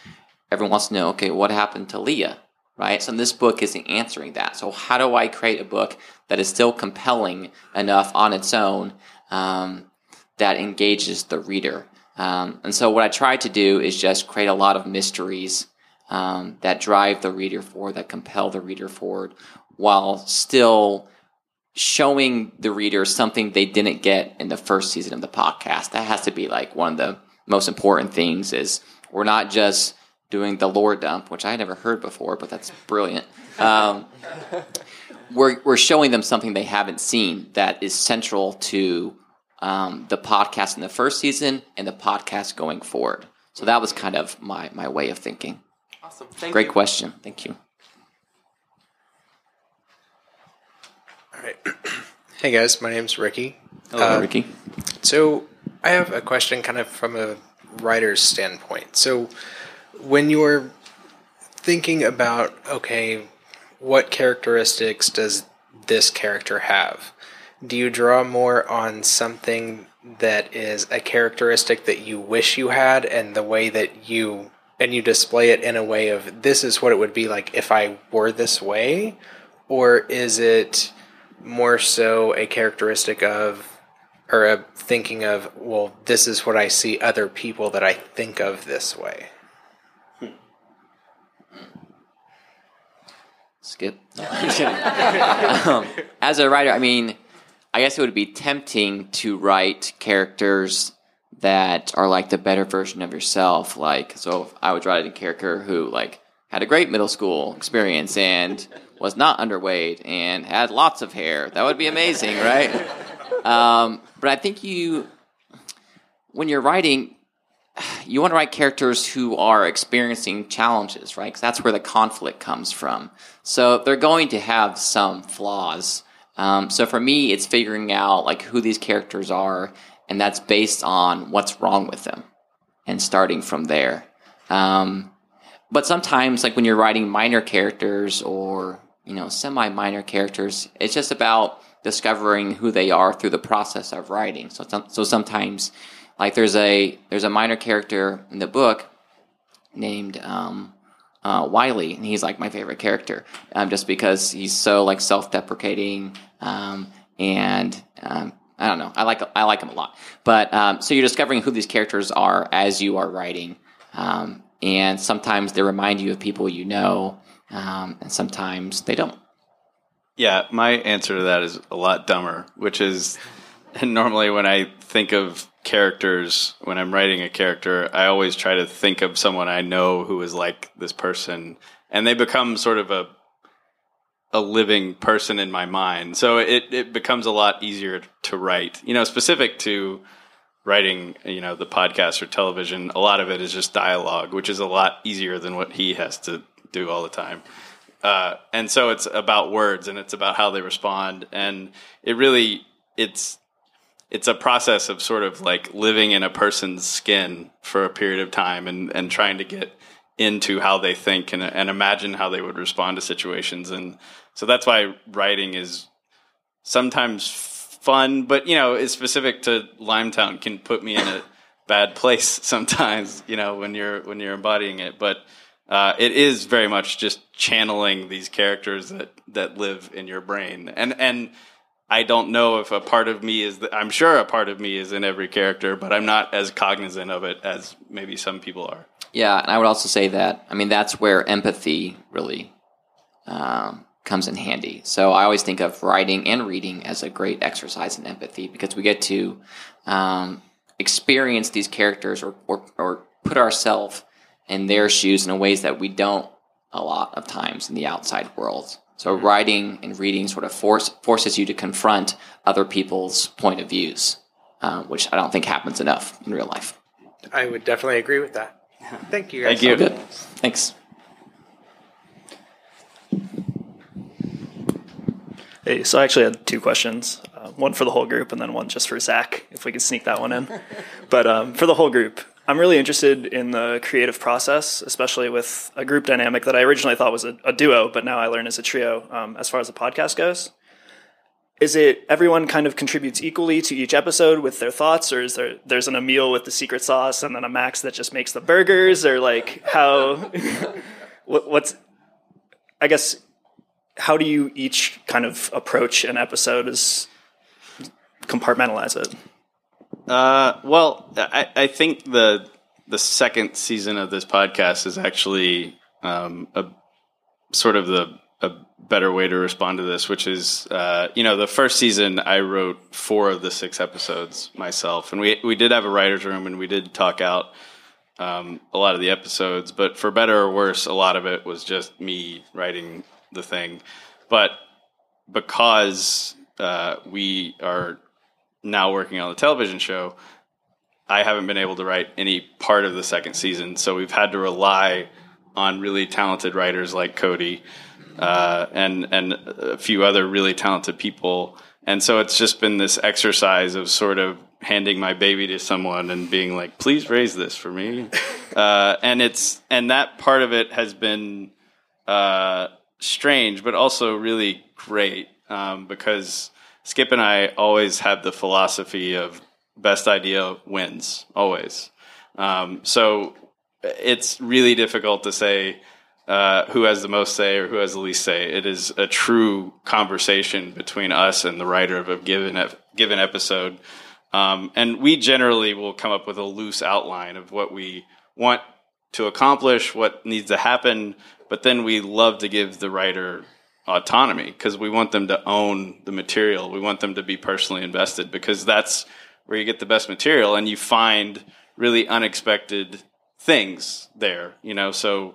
Speaker 4: everyone wants to know, okay, what happened to Lia? Right? So this book isn't answering that. So how do I create a book that is still compelling enough on its own um, that engages the reader? Um, and so what I try to do is just create a lot of mysteries um, that drive the reader forward, that compel the reader forward, while still showing the reader something they didn't get in the first season of the podcast. That has to be like one of the most important things is we're not just doing the lore dump, which I had never heard before, but that's brilliant. Um, *laughs* we're, we're showing them something they haven't seen that is central to um, the podcast in the first season and the podcast going forward. So that was kind of my, my way of thinking.
Speaker 8: Awesome. Thank
Speaker 4: Great
Speaker 8: you.
Speaker 4: question. Thank you.
Speaker 9: All right. *clears throat* Hey guys, my name's Ricky.
Speaker 4: Hello,
Speaker 9: Uh,
Speaker 4: Ricky.
Speaker 9: So I have a question kind of from a writer's standpoint. So when you're thinking about, okay, what characteristics does this character have? Do you draw more on something that is a characteristic that you wish you had and the way that you and you display it in a way of this is what it would be like if I were this way? Or is it more so a characteristic of or a thinking of well this is what i see other people that i think of this way
Speaker 4: Skip. *laughs* Um, as a writer, I mean, I guess it would be tempting to write characters that are like the better version of yourself. Like, so I would write a character who like had a great middle school experience and was not underweight and had lots of hair. That would be amazing, right? Um, but I think you, when you're writing, you want to write characters who are experiencing challenges, right? Because that's where the conflict comes from. So they're going to have some flaws. Um, so for me, it's figuring out like who these characters are, and that's based on what's wrong with them, and starting from there. Um, but sometimes, like when you're writing minor characters or you know semi-minor characters, it's just about discovering who they are through the process of writing. So, so sometimes, like there's a there's a minor character in the book named um, uh, Wiley, and he's like my favorite character, um, just because he's so like self-deprecating, um, and um, I don't know, I like I like him a lot. But um, so you're discovering who these characters are as you are writing, um, and sometimes they remind you of people you know, um, and sometimes they don't.
Speaker 3: Yeah, my answer to that is a lot dumber, which is *laughs* normally when I think of characters, when I'm writing a character, I always try to think of someone I know who is like this person, and they become sort of a a living person in my mind. So it it becomes a lot easier to write. You know, specific to writing, you know, the podcast or television, a lot of it is just dialogue, which is a lot easier than what he has to do all the time. Uh, and so it's about words and it's about how they respond and it really it's it's a process of sort of like living in a person's skin for a period of time and and trying to get into how they think and, and imagine how they would respond to situations. And so that's why writing is sometimes fun but you know it's specific to limetown can put me in a bad place *laughs* sometimes you know when you're when you're embodying it. But uh, it is very much just channeling these characters that that live in your brain, and and I don't know if a part of me is. I'm sure a part of me is in every character, but I'm not as cognizant of it as maybe some people are.
Speaker 4: Yeah, and I would also say that I mean that's where empathy really um, comes in handy. So I always think of writing and reading as a great exercise in empathy because we get to um, experience these characters or, or, or put ourselves in their shoes in ways that we don't a lot of times in the outside world. So writing and reading sort of force, forces you to confront other people's point of views, uh, which I don't think happens enough in real life.
Speaker 9: I would definitely agree with that. Thank you. Guys.
Speaker 3: Thank you.
Speaker 4: Good. Thanks.
Speaker 10: Hey, so I actually had two questions, uh, one for the whole group and then one just for Zack, if we could sneak that one in. *laughs* but um, for the whole group, I'm really interested in the creative process, especially with a group dynamic that I originally thought was a, a duo, but now I learn is a trio um, as far as the podcast goes. Is it everyone kind of contributes equally to each episode with their thoughts, or is there there's an Emile with the secret sauce and then a Max that just makes the burgers, or like how *laughs* what, what's I guess how do you each kind of approach an episode as compartmentalize it?
Speaker 3: Uh, well, I, I think the the second season of this podcast is actually um, a sort of the a better way to respond to this, which is uh, you know the first season I wrote four of the six episodes myself, and we we did have a writers' room and we did talk out um, a lot of the episodes, but for better or worse, a lot of it was just me writing the thing. But because uh, we are now working on the television show, I haven't been able to write any part of the second season. So we've had to rely on really talented writers like Cody uh, and and a few other really talented people. And so it's just been this exercise of sort of handing my baby to someone and being like, "Please raise this for me." *laughs* uh, and it's and that part of it has been uh, strange, but also really great um, because Skip and I always have the philosophy of best idea wins always. Um, so it's really difficult to say uh, who has the most say or who has the least say. It is a true conversation between us and the writer of a given ep- given episode, um, and we generally will come up with a loose outline of what we want to accomplish, what needs to happen, but then we love to give the writer autonomy because we want them to own the material. We want them to be personally invested because that's where you get the best material and you find really unexpected things there, you know. So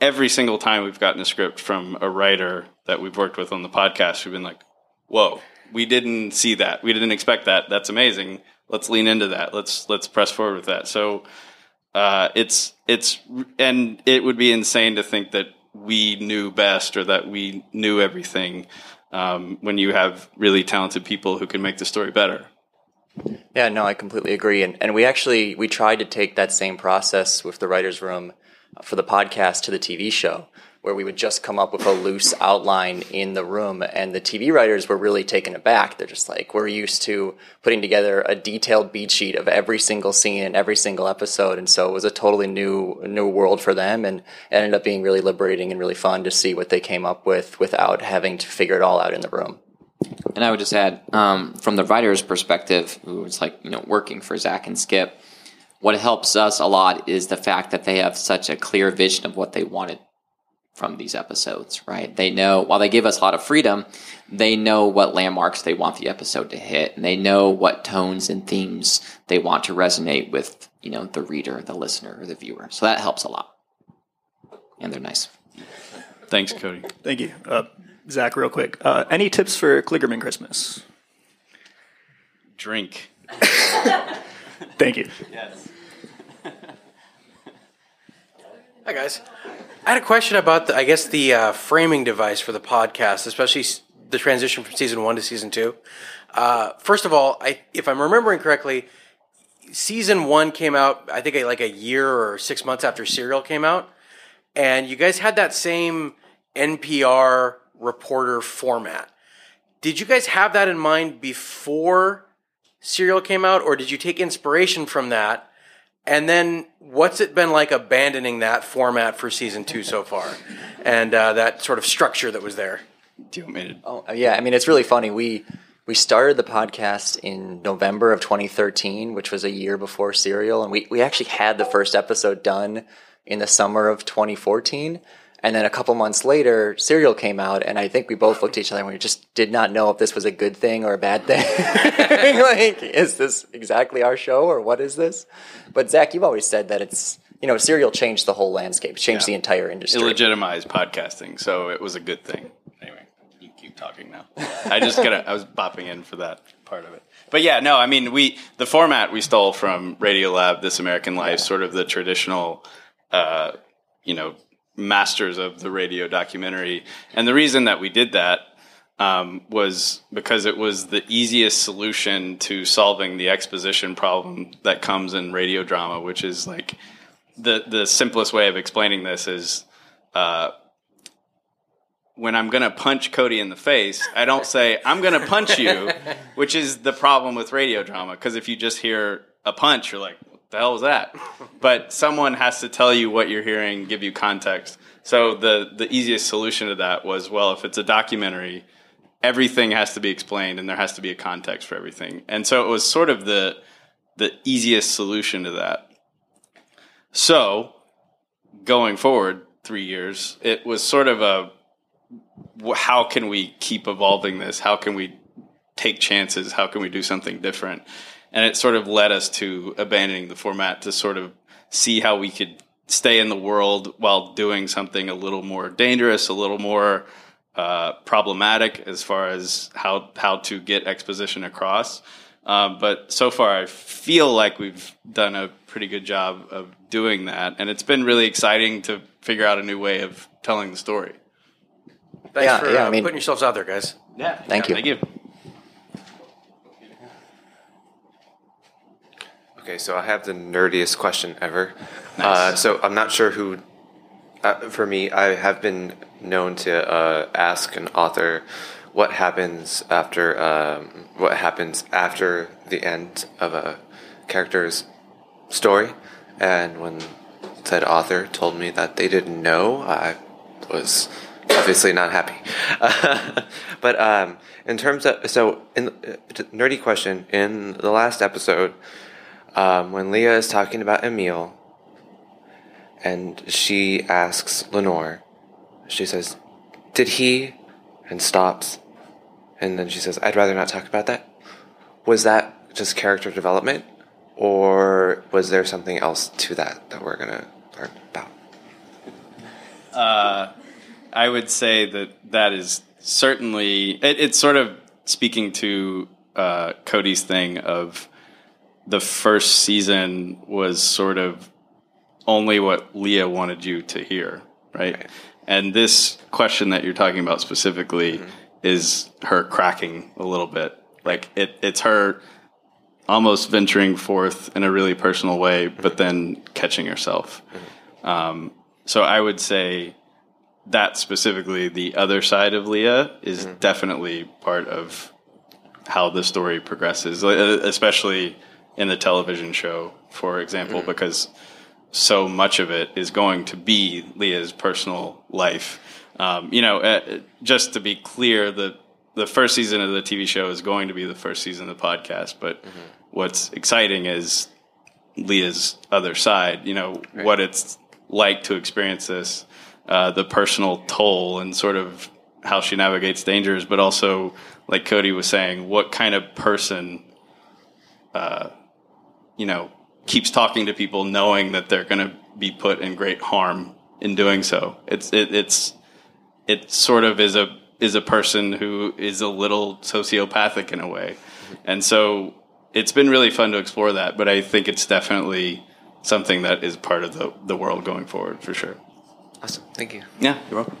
Speaker 3: every single time we've gotten a script from a writer that we've worked with on the podcast, we've been like, "Whoa, we didn't see that. We didn't expect that. That's amazing. Let's lean into that. Let's let's press forward with that." So uh, it's it's and it would be insane to think that we knew best or that we knew everything um, when you have really talented people who can make the story better.
Speaker 6: Yeah, no, I completely agree. And and we actually we tried to take that same process with the writers' room for the podcast to the TV show, where we would just come up with a loose outline in the room, and the TV writers were really taken aback. They're just like, we're used to putting together a detailed beat sheet of every single scene and every single episode, and so it was a totally new new world for them, and ended up being really liberating and really fun to see what they came up with without having to figure it all out in the room.
Speaker 4: And I would just add, um, from the writer's perspective, who was like, you know, working for Zack and Skip, what helps us a lot is the fact that they have such a clear vision of what they wanted from these episodes, right? They know, while they give us a lot of freedom, they know what landmarks they want the episode to hit, and they know what tones and themes they want to resonate with, you know, the reader, the listener, or the viewer. So that helps a lot. And they're nice.
Speaker 3: Thanks, Cody.
Speaker 10: Thank you. Uh, Zack, real quick. Uh, any tips for Kligerman Christmas?
Speaker 3: Drink. *laughs*
Speaker 10: Thank you.
Speaker 3: Yes.
Speaker 11: Hi guys. I had a question about the, I guess the uh, framing device for the podcast, especially the transition from season one to season two. Uh, first of all, I, if I'm remembering correctly, season one came out I think like a year or six months after Serial came out, and you guys had that same NPR reporter format. Did you guys have that in mind before Serial came out, or did you take inspiration from that And then what's it been like abandoning that format for season two so far, and uh, that sort of structure that was there?
Speaker 3: Do you want me to?
Speaker 6: Oh, yeah. I mean, it's really funny. We we started the podcast in November of 2013, which was a year before Serial, and we we actually had the first episode done in the summer of 2014. And then a couple months later, Serial came out, and I think we both looked at each other and we just did not know if this was a good thing or a bad thing. *laughs* like, is this exactly our show or what is this? But Zack, you've always said that it's you know, Serial changed the whole landscape, changed
Speaker 3: Yeah.
Speaker 6: the entire industry.
Speaker 3: It legitimized podcasting, so it was a good thing. Anyway, you keep talking now. I just gotta. I was bopping in for that part of it. But yeah, no, I mean, we the format we stole from Radiolab, This American Life, sort of the traditional, uh, you know, masters of the radio documentary, and the reason that we did that. Um, was because it was the easiest solution to solving the exposition problem that comes in radio drama, which is like the the simplest way of explaining this is uh, when I'm going to punch Cody in the face, I don't say I'm going to punch you, *laughs* which is the problem with radio drama. Because if you just hear a punch, you're like, "What the hell is that?" But someone has to tell you what you're hearing, give you context. So the the easiest solution to that was, well, if it's a documentary, everything has to be explained, and there has to be a context for everything. And so it was sort of the the easiest solution to that. So, going forward three years, it was sort of a how can we keep evolving this? How can we take chances? How can we do something different? And it sort of led us to abandoning the format to sort of see how we could stay in the world while doing something a little more dangerous, a little more uh, problematic as far as how how to get exposition across. Um, but so far, I feel like we've done a pretty good job of doing that, and it's been really exciting to figure out a new way of telling the story.
Speaker 11: Thanks
Speaker 6: Yeah,
Speaker 11: for
Speaker 6: yeah,
Speaker 11: uh,
Speaker 6: I mean-
Speaker 11: putting yourselves out there, guys.
Speaker 3: Yeah,
Speaker 6: Thank you.
Speaker 3: Thank you.
Speaker 12: Okay, so I have the nerdiest question ever. Uh, so I'm not sure who. Uh, for me, I have been known to uh, ask an author what happens after um, what happens after the end of a character's story, and when said author told me that they didn't know, I was obviously not happy. *laughs* but um, in terms of so, in uh, nerdy question in the last episode um, when Lia is talking about Emile, and she asks Lenore, she says, "Did he?" and stops, and then she says, "I'd rather not talk about that." Was that just character development, or was there something else to that that we're gonna learn about?
Speaker 3: Uh, I would say that that is certainly it, it's sort of speaking to uh, Cody's thing of the first season was sort of only what Lia wanted you to hear, right? And this question that you're talking about specifically mm-hmm. is her cracking a little bit. Like it, it's her almost venturing forth in a really personal way, but mm-hmm. then catching herself. Mm-hmm. Um, so I would say that specifically, the other side of Lia is definitely part of how the story progresses, especially in the television show, for example, because so much of it is going to be Lia's personal life. Um, you know, uh, just to be clear, the the first season of the TV show is going to be the first season of the podcast. But what's exciting is Lia's other side. You know what it's like to experience this, uh, the personal toll, and sort of how she navigates dangers, but also, like Cody was saying, what kind of person, uh, you know, keeps talking to people knowing that they're going to be put in great harm in doing so. It's it, it's it sort of is a is a person who is a little sociopathic in a way, and so it's been really fun to explore that. But I think it's definitely something that is part of the the world going forward for sure.
Speaker 12: Awesome, thank you.
Speaker 3: Yeah, you're welcome.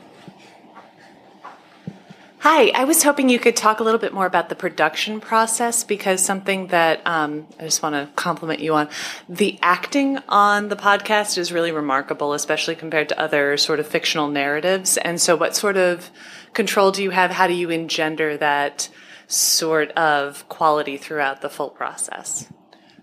Speaker 13: Hi, I was hoping you could talk a little bit more about the production process because something that um, I just want to compliment you on. The acting on the podcast is really remarkable, especially compared to other sort of fictional narratives. And so, what sort of control do you have? How do you engender that sort of quality throughout the full process?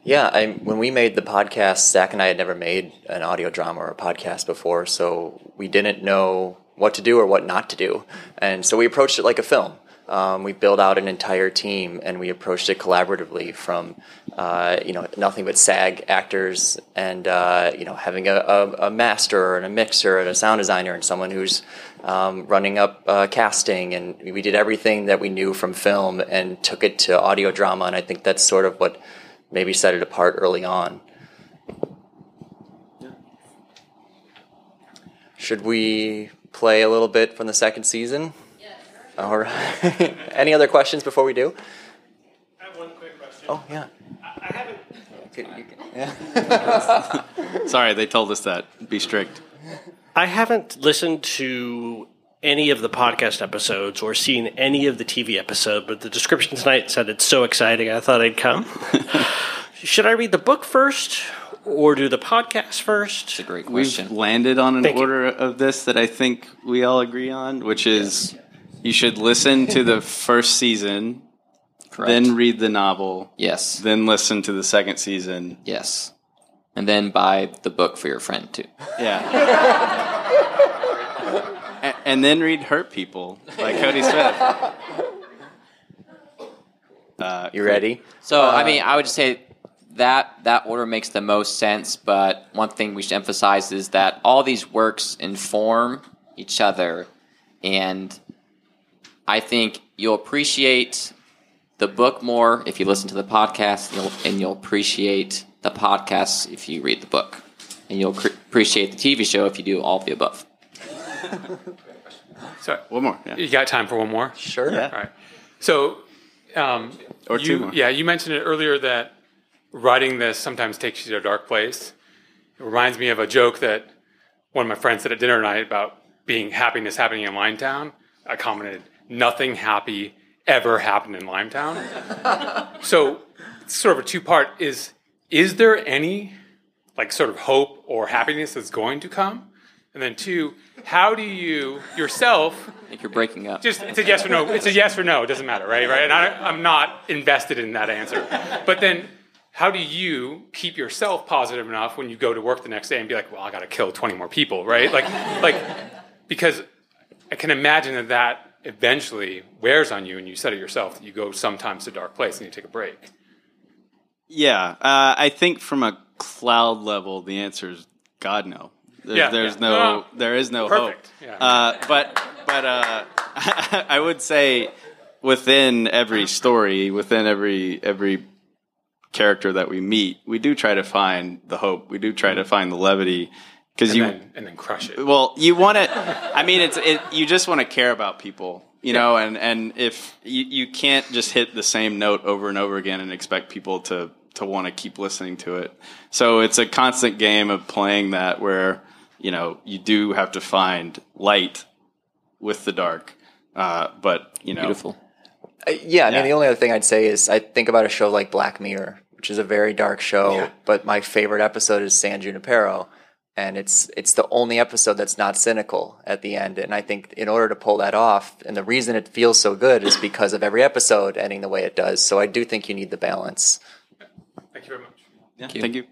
Speaker 6: Yeah, I, when we made the podcast, Zack and I had never made an audio drama or a podcast before, so we didn't know what to do or what not to do. And so we approached it like a film. Um, we built out an entire team and we approached it collaboratively from, uh, you know, nothing but SAG actors and, uh, you know, having a, a, a, master and a mixer and a sound designer and someone who's um, running up uh, casting. And we did everything that we knew from film and took it to audio drama. And I think that's sort of what maybe set it apart early on. Should we play a little bit from the second season? All right. *laughs* Any other questions before we do?
Speaker 14: I have one quick question.
Speaker 6: Oh, yeah.
Speaker 14: I, I haven't.
Speaker 6: Yeah. *laughs*
Speaker 3: Sorry, they told us that. Be strict.
Speaker 14: I haven't listened to any of the podcast episodes or seen any of the TV episode, but the description tonight said it's so exciting. I thought I'd come. *laughs* Should I read the book first or do the podcast first?
Speaker 4: It's a great question.
Speaker 3: We've landed on an
Speaker 14: Thank you.
Speaker 3: order of this that I think we all agree on, which is you should listen to the first season,
Speaker 4: Correct.
Speaker 3: then read the novel,
Speaker 4: Yes.
Speaker 3: then listen to the second season.
Speaker 4: Yes. And then buy the book for your friend too.
Speaker 3: Yeah. *laughs* A- and then read Hurt People by Cody Smith. *laughs* Uh,
Speaker 6: you ready?
Speaker 4: So
Speaker 6: Uh,
Speaker 4: I mean, I would just say that that order makes the most sense. But one thing we should emphasize is that all these works inform each other, and I think you'll appreciate the book more if you listen to the podcast, and you'll, and you'll appreciate the podcast if you read the book, and you'll cr- appreciate the TV show if you do all of the above. *laughs*
Speaker 15: Sorry,
Speaker 3: one more. Yeah.
Speaker 15: You got time for one more?
Speaker 6: Sure.
Speaker 3: Yeah.
Speaker 15: All right. So, um,
Speaker 3: Or
Speaker 15: you,
Speaker 3: two more.
Speaker 15: Yeah, you mentioned it earlier that writing this sometimes takes you to a dark place. It reminds me of a joke that one of my friends said at dinner tonight about being happiness happening in Limetown. I commented, "Nothing happy ever happened in Limetown." *laughs* so, it's sort of a two-part: is is there any like sort of hope or happiness that's going to come? And then two, how do you yourself
Speaker 4: I think you're breaking up.
Speaker 15: just it's a yes or no. It's a yes or no. It doesn't matter, right? Right. And I, I'm not invested in that answer. But then, how do you keep yourself positive enough when you go to work the next day and be like, "Well, I got to kill 20 more people," right? Like, *laughs* like because I can imagine that that eventually wears on you, and you said it yourself that you go sometimes to a dark place and you take a break.
Speaker 3: Yeah, uh, I think from a cloud level, the answer is God no. There-
Speaker 15: Yeah,
Speaker 3: there's
Speaker 15: yeah.
Speaker 3: no,
Speaker 15: No,
Speaker 3: there is no
Speaker 15: perfect,
Speaker 3: hope.
Speaker 15: yeah.
Speaker 3: Uh, but but uh, *laughs* I would say within every story, within every every character that we meet, we do try to find the hope. We do try to find the levity because you
Speaker 15: then- and then crush it.
Speaker 3: Well, you want to. I mean, it's it. You just want to care about people, you know, and and if you you can't just hit the same note over and over again and expect people to to want to keep listening to it. So it's a constant game of playing that where you know you do have to find light with the dark, uh, but you know,
Speaker 4: Beautiful.
Speaker 6: Uh, yeah, I mean, the only other thing I'd say is I think about a show like Black Mirror, which is a very dark show, but my favorite episode is San Junipero. And it's it's the only episode that's not cynical at the end. And I think in order to pull that off, and the reason it feels so good is because of every episode ending the way it does. So I do think you need the balance.
Speaker 15: Thank you very much.
Speaker 3: Yeah,
Speaker 4: Thank you.
Speaker 3: thank you.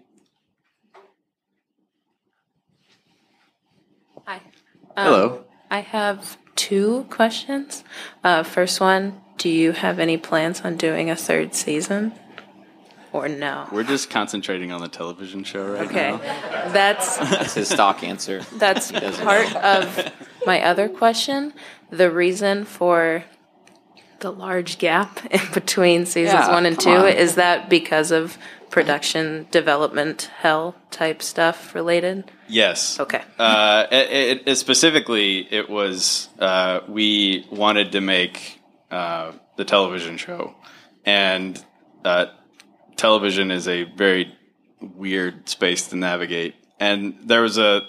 Speaker 16: Hi.
Speaker 3: Hello.
Speaker 16: Um, I have two questions. Uh, first one, do you have any plans on doing a third season? Or no?
Speaker 3: We're just concentrating on the television show right
Speaker 16: Okay.
Speaker 3: now.
Speaker 16: That's *laughs*
Speaker 4: That's his stock answer.
Speaker 16: that's part
Speaker 4: know.
Speaker 16: of my other question. The reason for the large gap *laughs* in between seasons
Speaker 4: Yeah,
Speaker 16: one and two
Speaker 4: on.
Speaker 16: is that because of production development hell type stuff related?
Speaker 3: Yes.
Speaker 16: Okay.
Speaker 3: Uh, it, it, it specifically, it was uh, we wanted to make uh, the television show, and uh, television is a very weird space to navigate. And there was a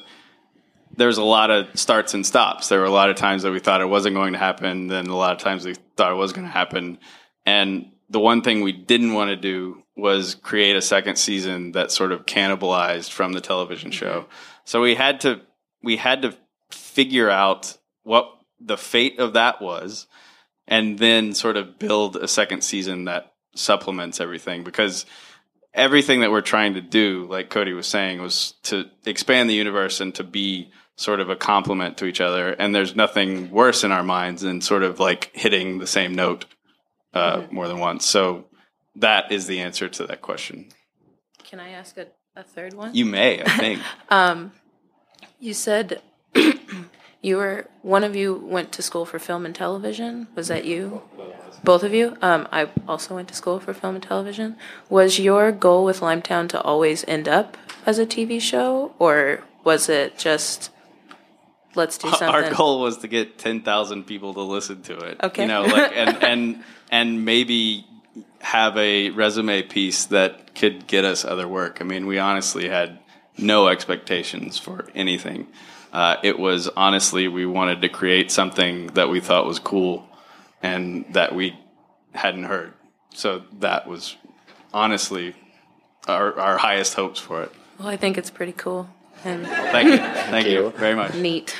Speaker 3: there was a lot of starts and stops. There were a lot of times that we thought it wasn't going to happen, then a lot of times we thought it was going to happen. And the one thing we didn't want to do was create a second season that sort of cannibalized from the television show. So we had to we had to figure out what the fate of that was and then sort of build a second season that supplements everything because everything that we're trying to do, like Cody was saying, was to expand the universe and to be sort of a complement to each other. And there's nothing worse in our minds than sort of like hitting the same note uh, more than once. So that is the answer to that question.
Speaker 16: Can I ask a, a third one?
Speaker 3: You may, I think. *laughs*
Speaker 16: Um, you said you were one of you went to school for film and television. Was that you? Both of you. Um, I also went to school for film and television. Was your goal with Limetown to always end up as a TV show, or was it just let's do something?
Speaker 3: Our goal was to get ten thousand people to listen to it.
Speaker 16: Okay.
Speaker 3: you know, like and *laughs* and and maybe have a resume piece that could get us other work. I mean, we honestly had no expectations for anything. Uh, it was honestly we wanted to create something that we thought was cool and that we hadn't heard. So that was honestly our, our highest hopes for it.
Speaker 16: Well, I think it's pretty cool. And
Speaker 3: Thank you. *laughs* Thank you very much.
Speaker 16: Neat.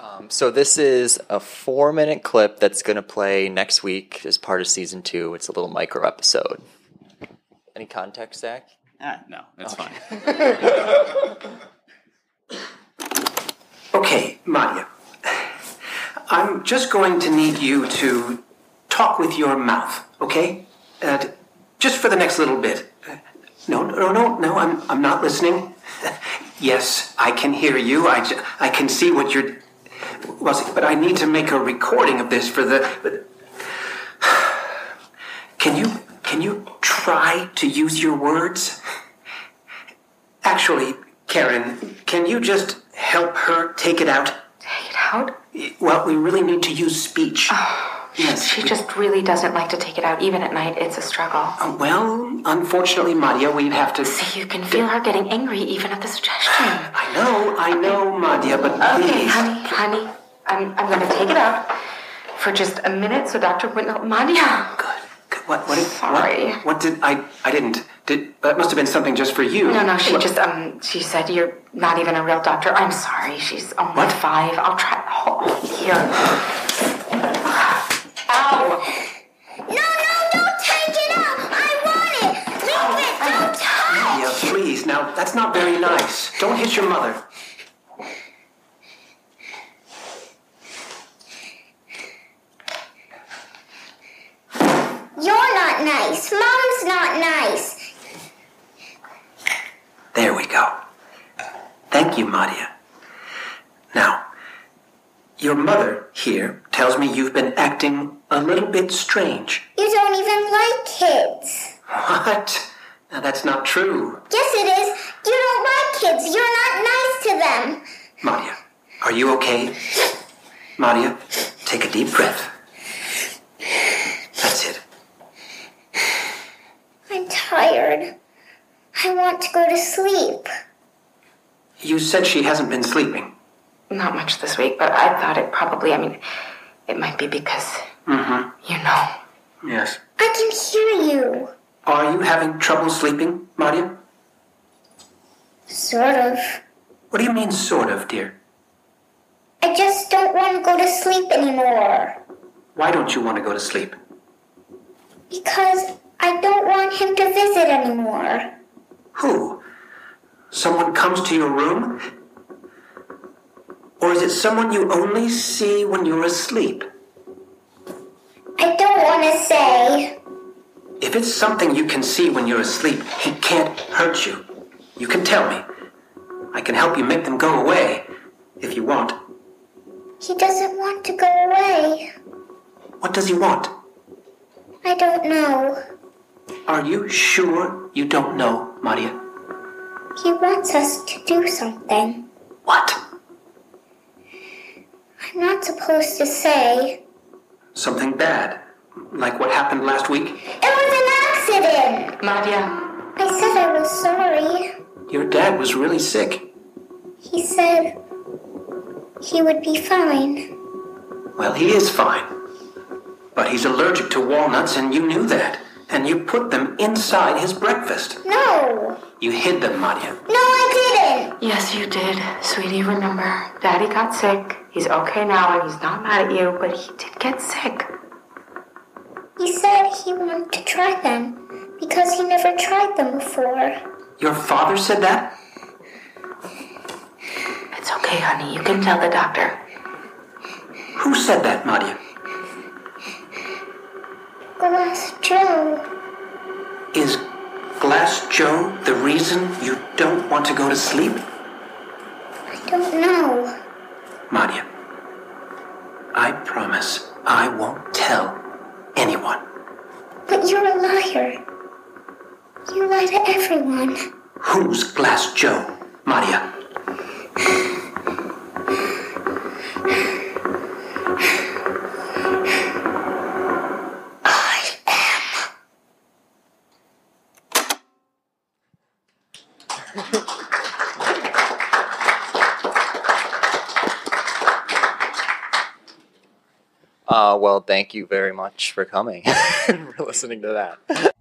Speaker 6: Um, so this is a four-minute clip that's going to play next week as part of season two. It's a little micro episode. Any context, Zack?
Speaker 3: Ah, no, that's fine. *laughs*
Speaker 17: Okay, Maria. I'm just going to need you to talk with your mouth, okay? Uh, just for the next little bit. Uh, No, no, no, no, I'm, I'm not listening. *laughs* yes, I can hear you. I, I can see what you're. Well, see, but I need to make a recording of this for the. But, *sighs* can you can you try to use your words? Actually, Karen, can you just help her take it out?
Speaker 18: Take it out?
Speaker 17: Well, we really need to use speech. yes.
Speaker 18: She just really doesn't like to take it out. Even at night, it's a struggle.
Speaker 17: Uh, well, unfortunately, Madia, we'd have to.
Speaker 18: See, you can feel her getting angry even at the suggestion. *gasps*
Speaker 17: I know, I know, Madia, but
Speaker 18: Okay,
Speaker 17: please.
Speaker 18: honey, honey, I'm, I'm going to take it out for just a minute so Dr. Whitnell. Madia.
Speaker 17: What? What? Did,
Speaker 18: Sorry.
Speaker 17: What, what did I? I didn't. Did that must have been something just for you?
Speaker 18: No, no, she
Speaker 17: What-
Speaker 18: just, um, she said you're not even a real doctor. I'm sorry. She's only five. I'll try. Oh, here. Ow.
Speaker 19: No, no, don't take it out. I want it. Leave it. Don't touch.
Speaker 17: Madia, please. Now, that's not very nice. Don't hit your mother.
Speaker 19: You're not nice. Mom's not nice.
Speaker 17: There we go. Thank you, Maria. Now, your mother here tells me you've been acting a little bit strange.
Speaker 19: You don't even like kids.
Speaker 17: What? Now, that's not true.
Speaker 19: Yes, it is. You don't like kids. You're not nice to them.
Speaker 17: Maria, are you okay? Maria, take a deep breath. That's it.
Speaker 19: I'm tired. I want to go to sleep.
Speaker 17: You said she hasn't been sleeping.
Speaker 18: Not much this week, but I thought it probably, I mean, it might be because,
Speaker 17: Mm-hmm.
Speaker 18: you know.
Speaker 17: Yes.
Speaker 19: I can hear you.
Speaker 17: Are you having trouble sleeping, Madia?
Speaker 19: Sort of.
Speaker 17: What do you mean, sort of, dear?
Speaker 19: I just don't want to go to sleep anymore.
Speaker 17: Why don't you want to go to sleep?
Speaker 19: Because I don't want him to visit anymore.
Speaker 17: Who? Someone comes to your room? Or is it someone you only see when you're asleep?
Speaker 19: I don't want to say.
Speaker 17: If it's something you can see when you're asleep, he can't hurt you. You can tell me. I can help you make them go away, if you want.
Speaker 19: He doesn't want to go away.
Speaker 17: What does he want?
Speaker 19: I don't know.
Speaker 17: Are you sure you don't know, Maria?
Speaker 19: He wants us to do something.
Speaker 17: What?
Speaker 19: I'm not supposed to say.
Speaker 17: Something bad? Like what happened last week?
Speaker 19: It was an accident!
Speaker 18: Nadia.
Speaker 19: I said I was sorry.
Speaker 17: Your dad was really sick.
Speaker 19: He said he would be fine.
Speaker 17: Well, he is fine. But he's allergic to walnuts, and you knew that and you put them inside his breakfast.
Speaker 19: No.
Speaker 17: You hid them, Maria.
Speaker 19: No, I didn't.
Speaker 18: Yes, you did. Sweetie, remember, Daddy got sick. He's okay now, and he's not mad at you, but he did get sick.
Speaker 19: He said he wanted to try them because he never tried them before.
Speaker 17: Your father said that?
Speaker 18: It's okay, honey. You can tell the doctor.
Speaker 17: Who said that,
Speaker 19: Madhya? Joe,
Speaker 17: the reason you don't want to go to sleep
Speaker 6: thank you very much for coming, *laughs* for listening to that.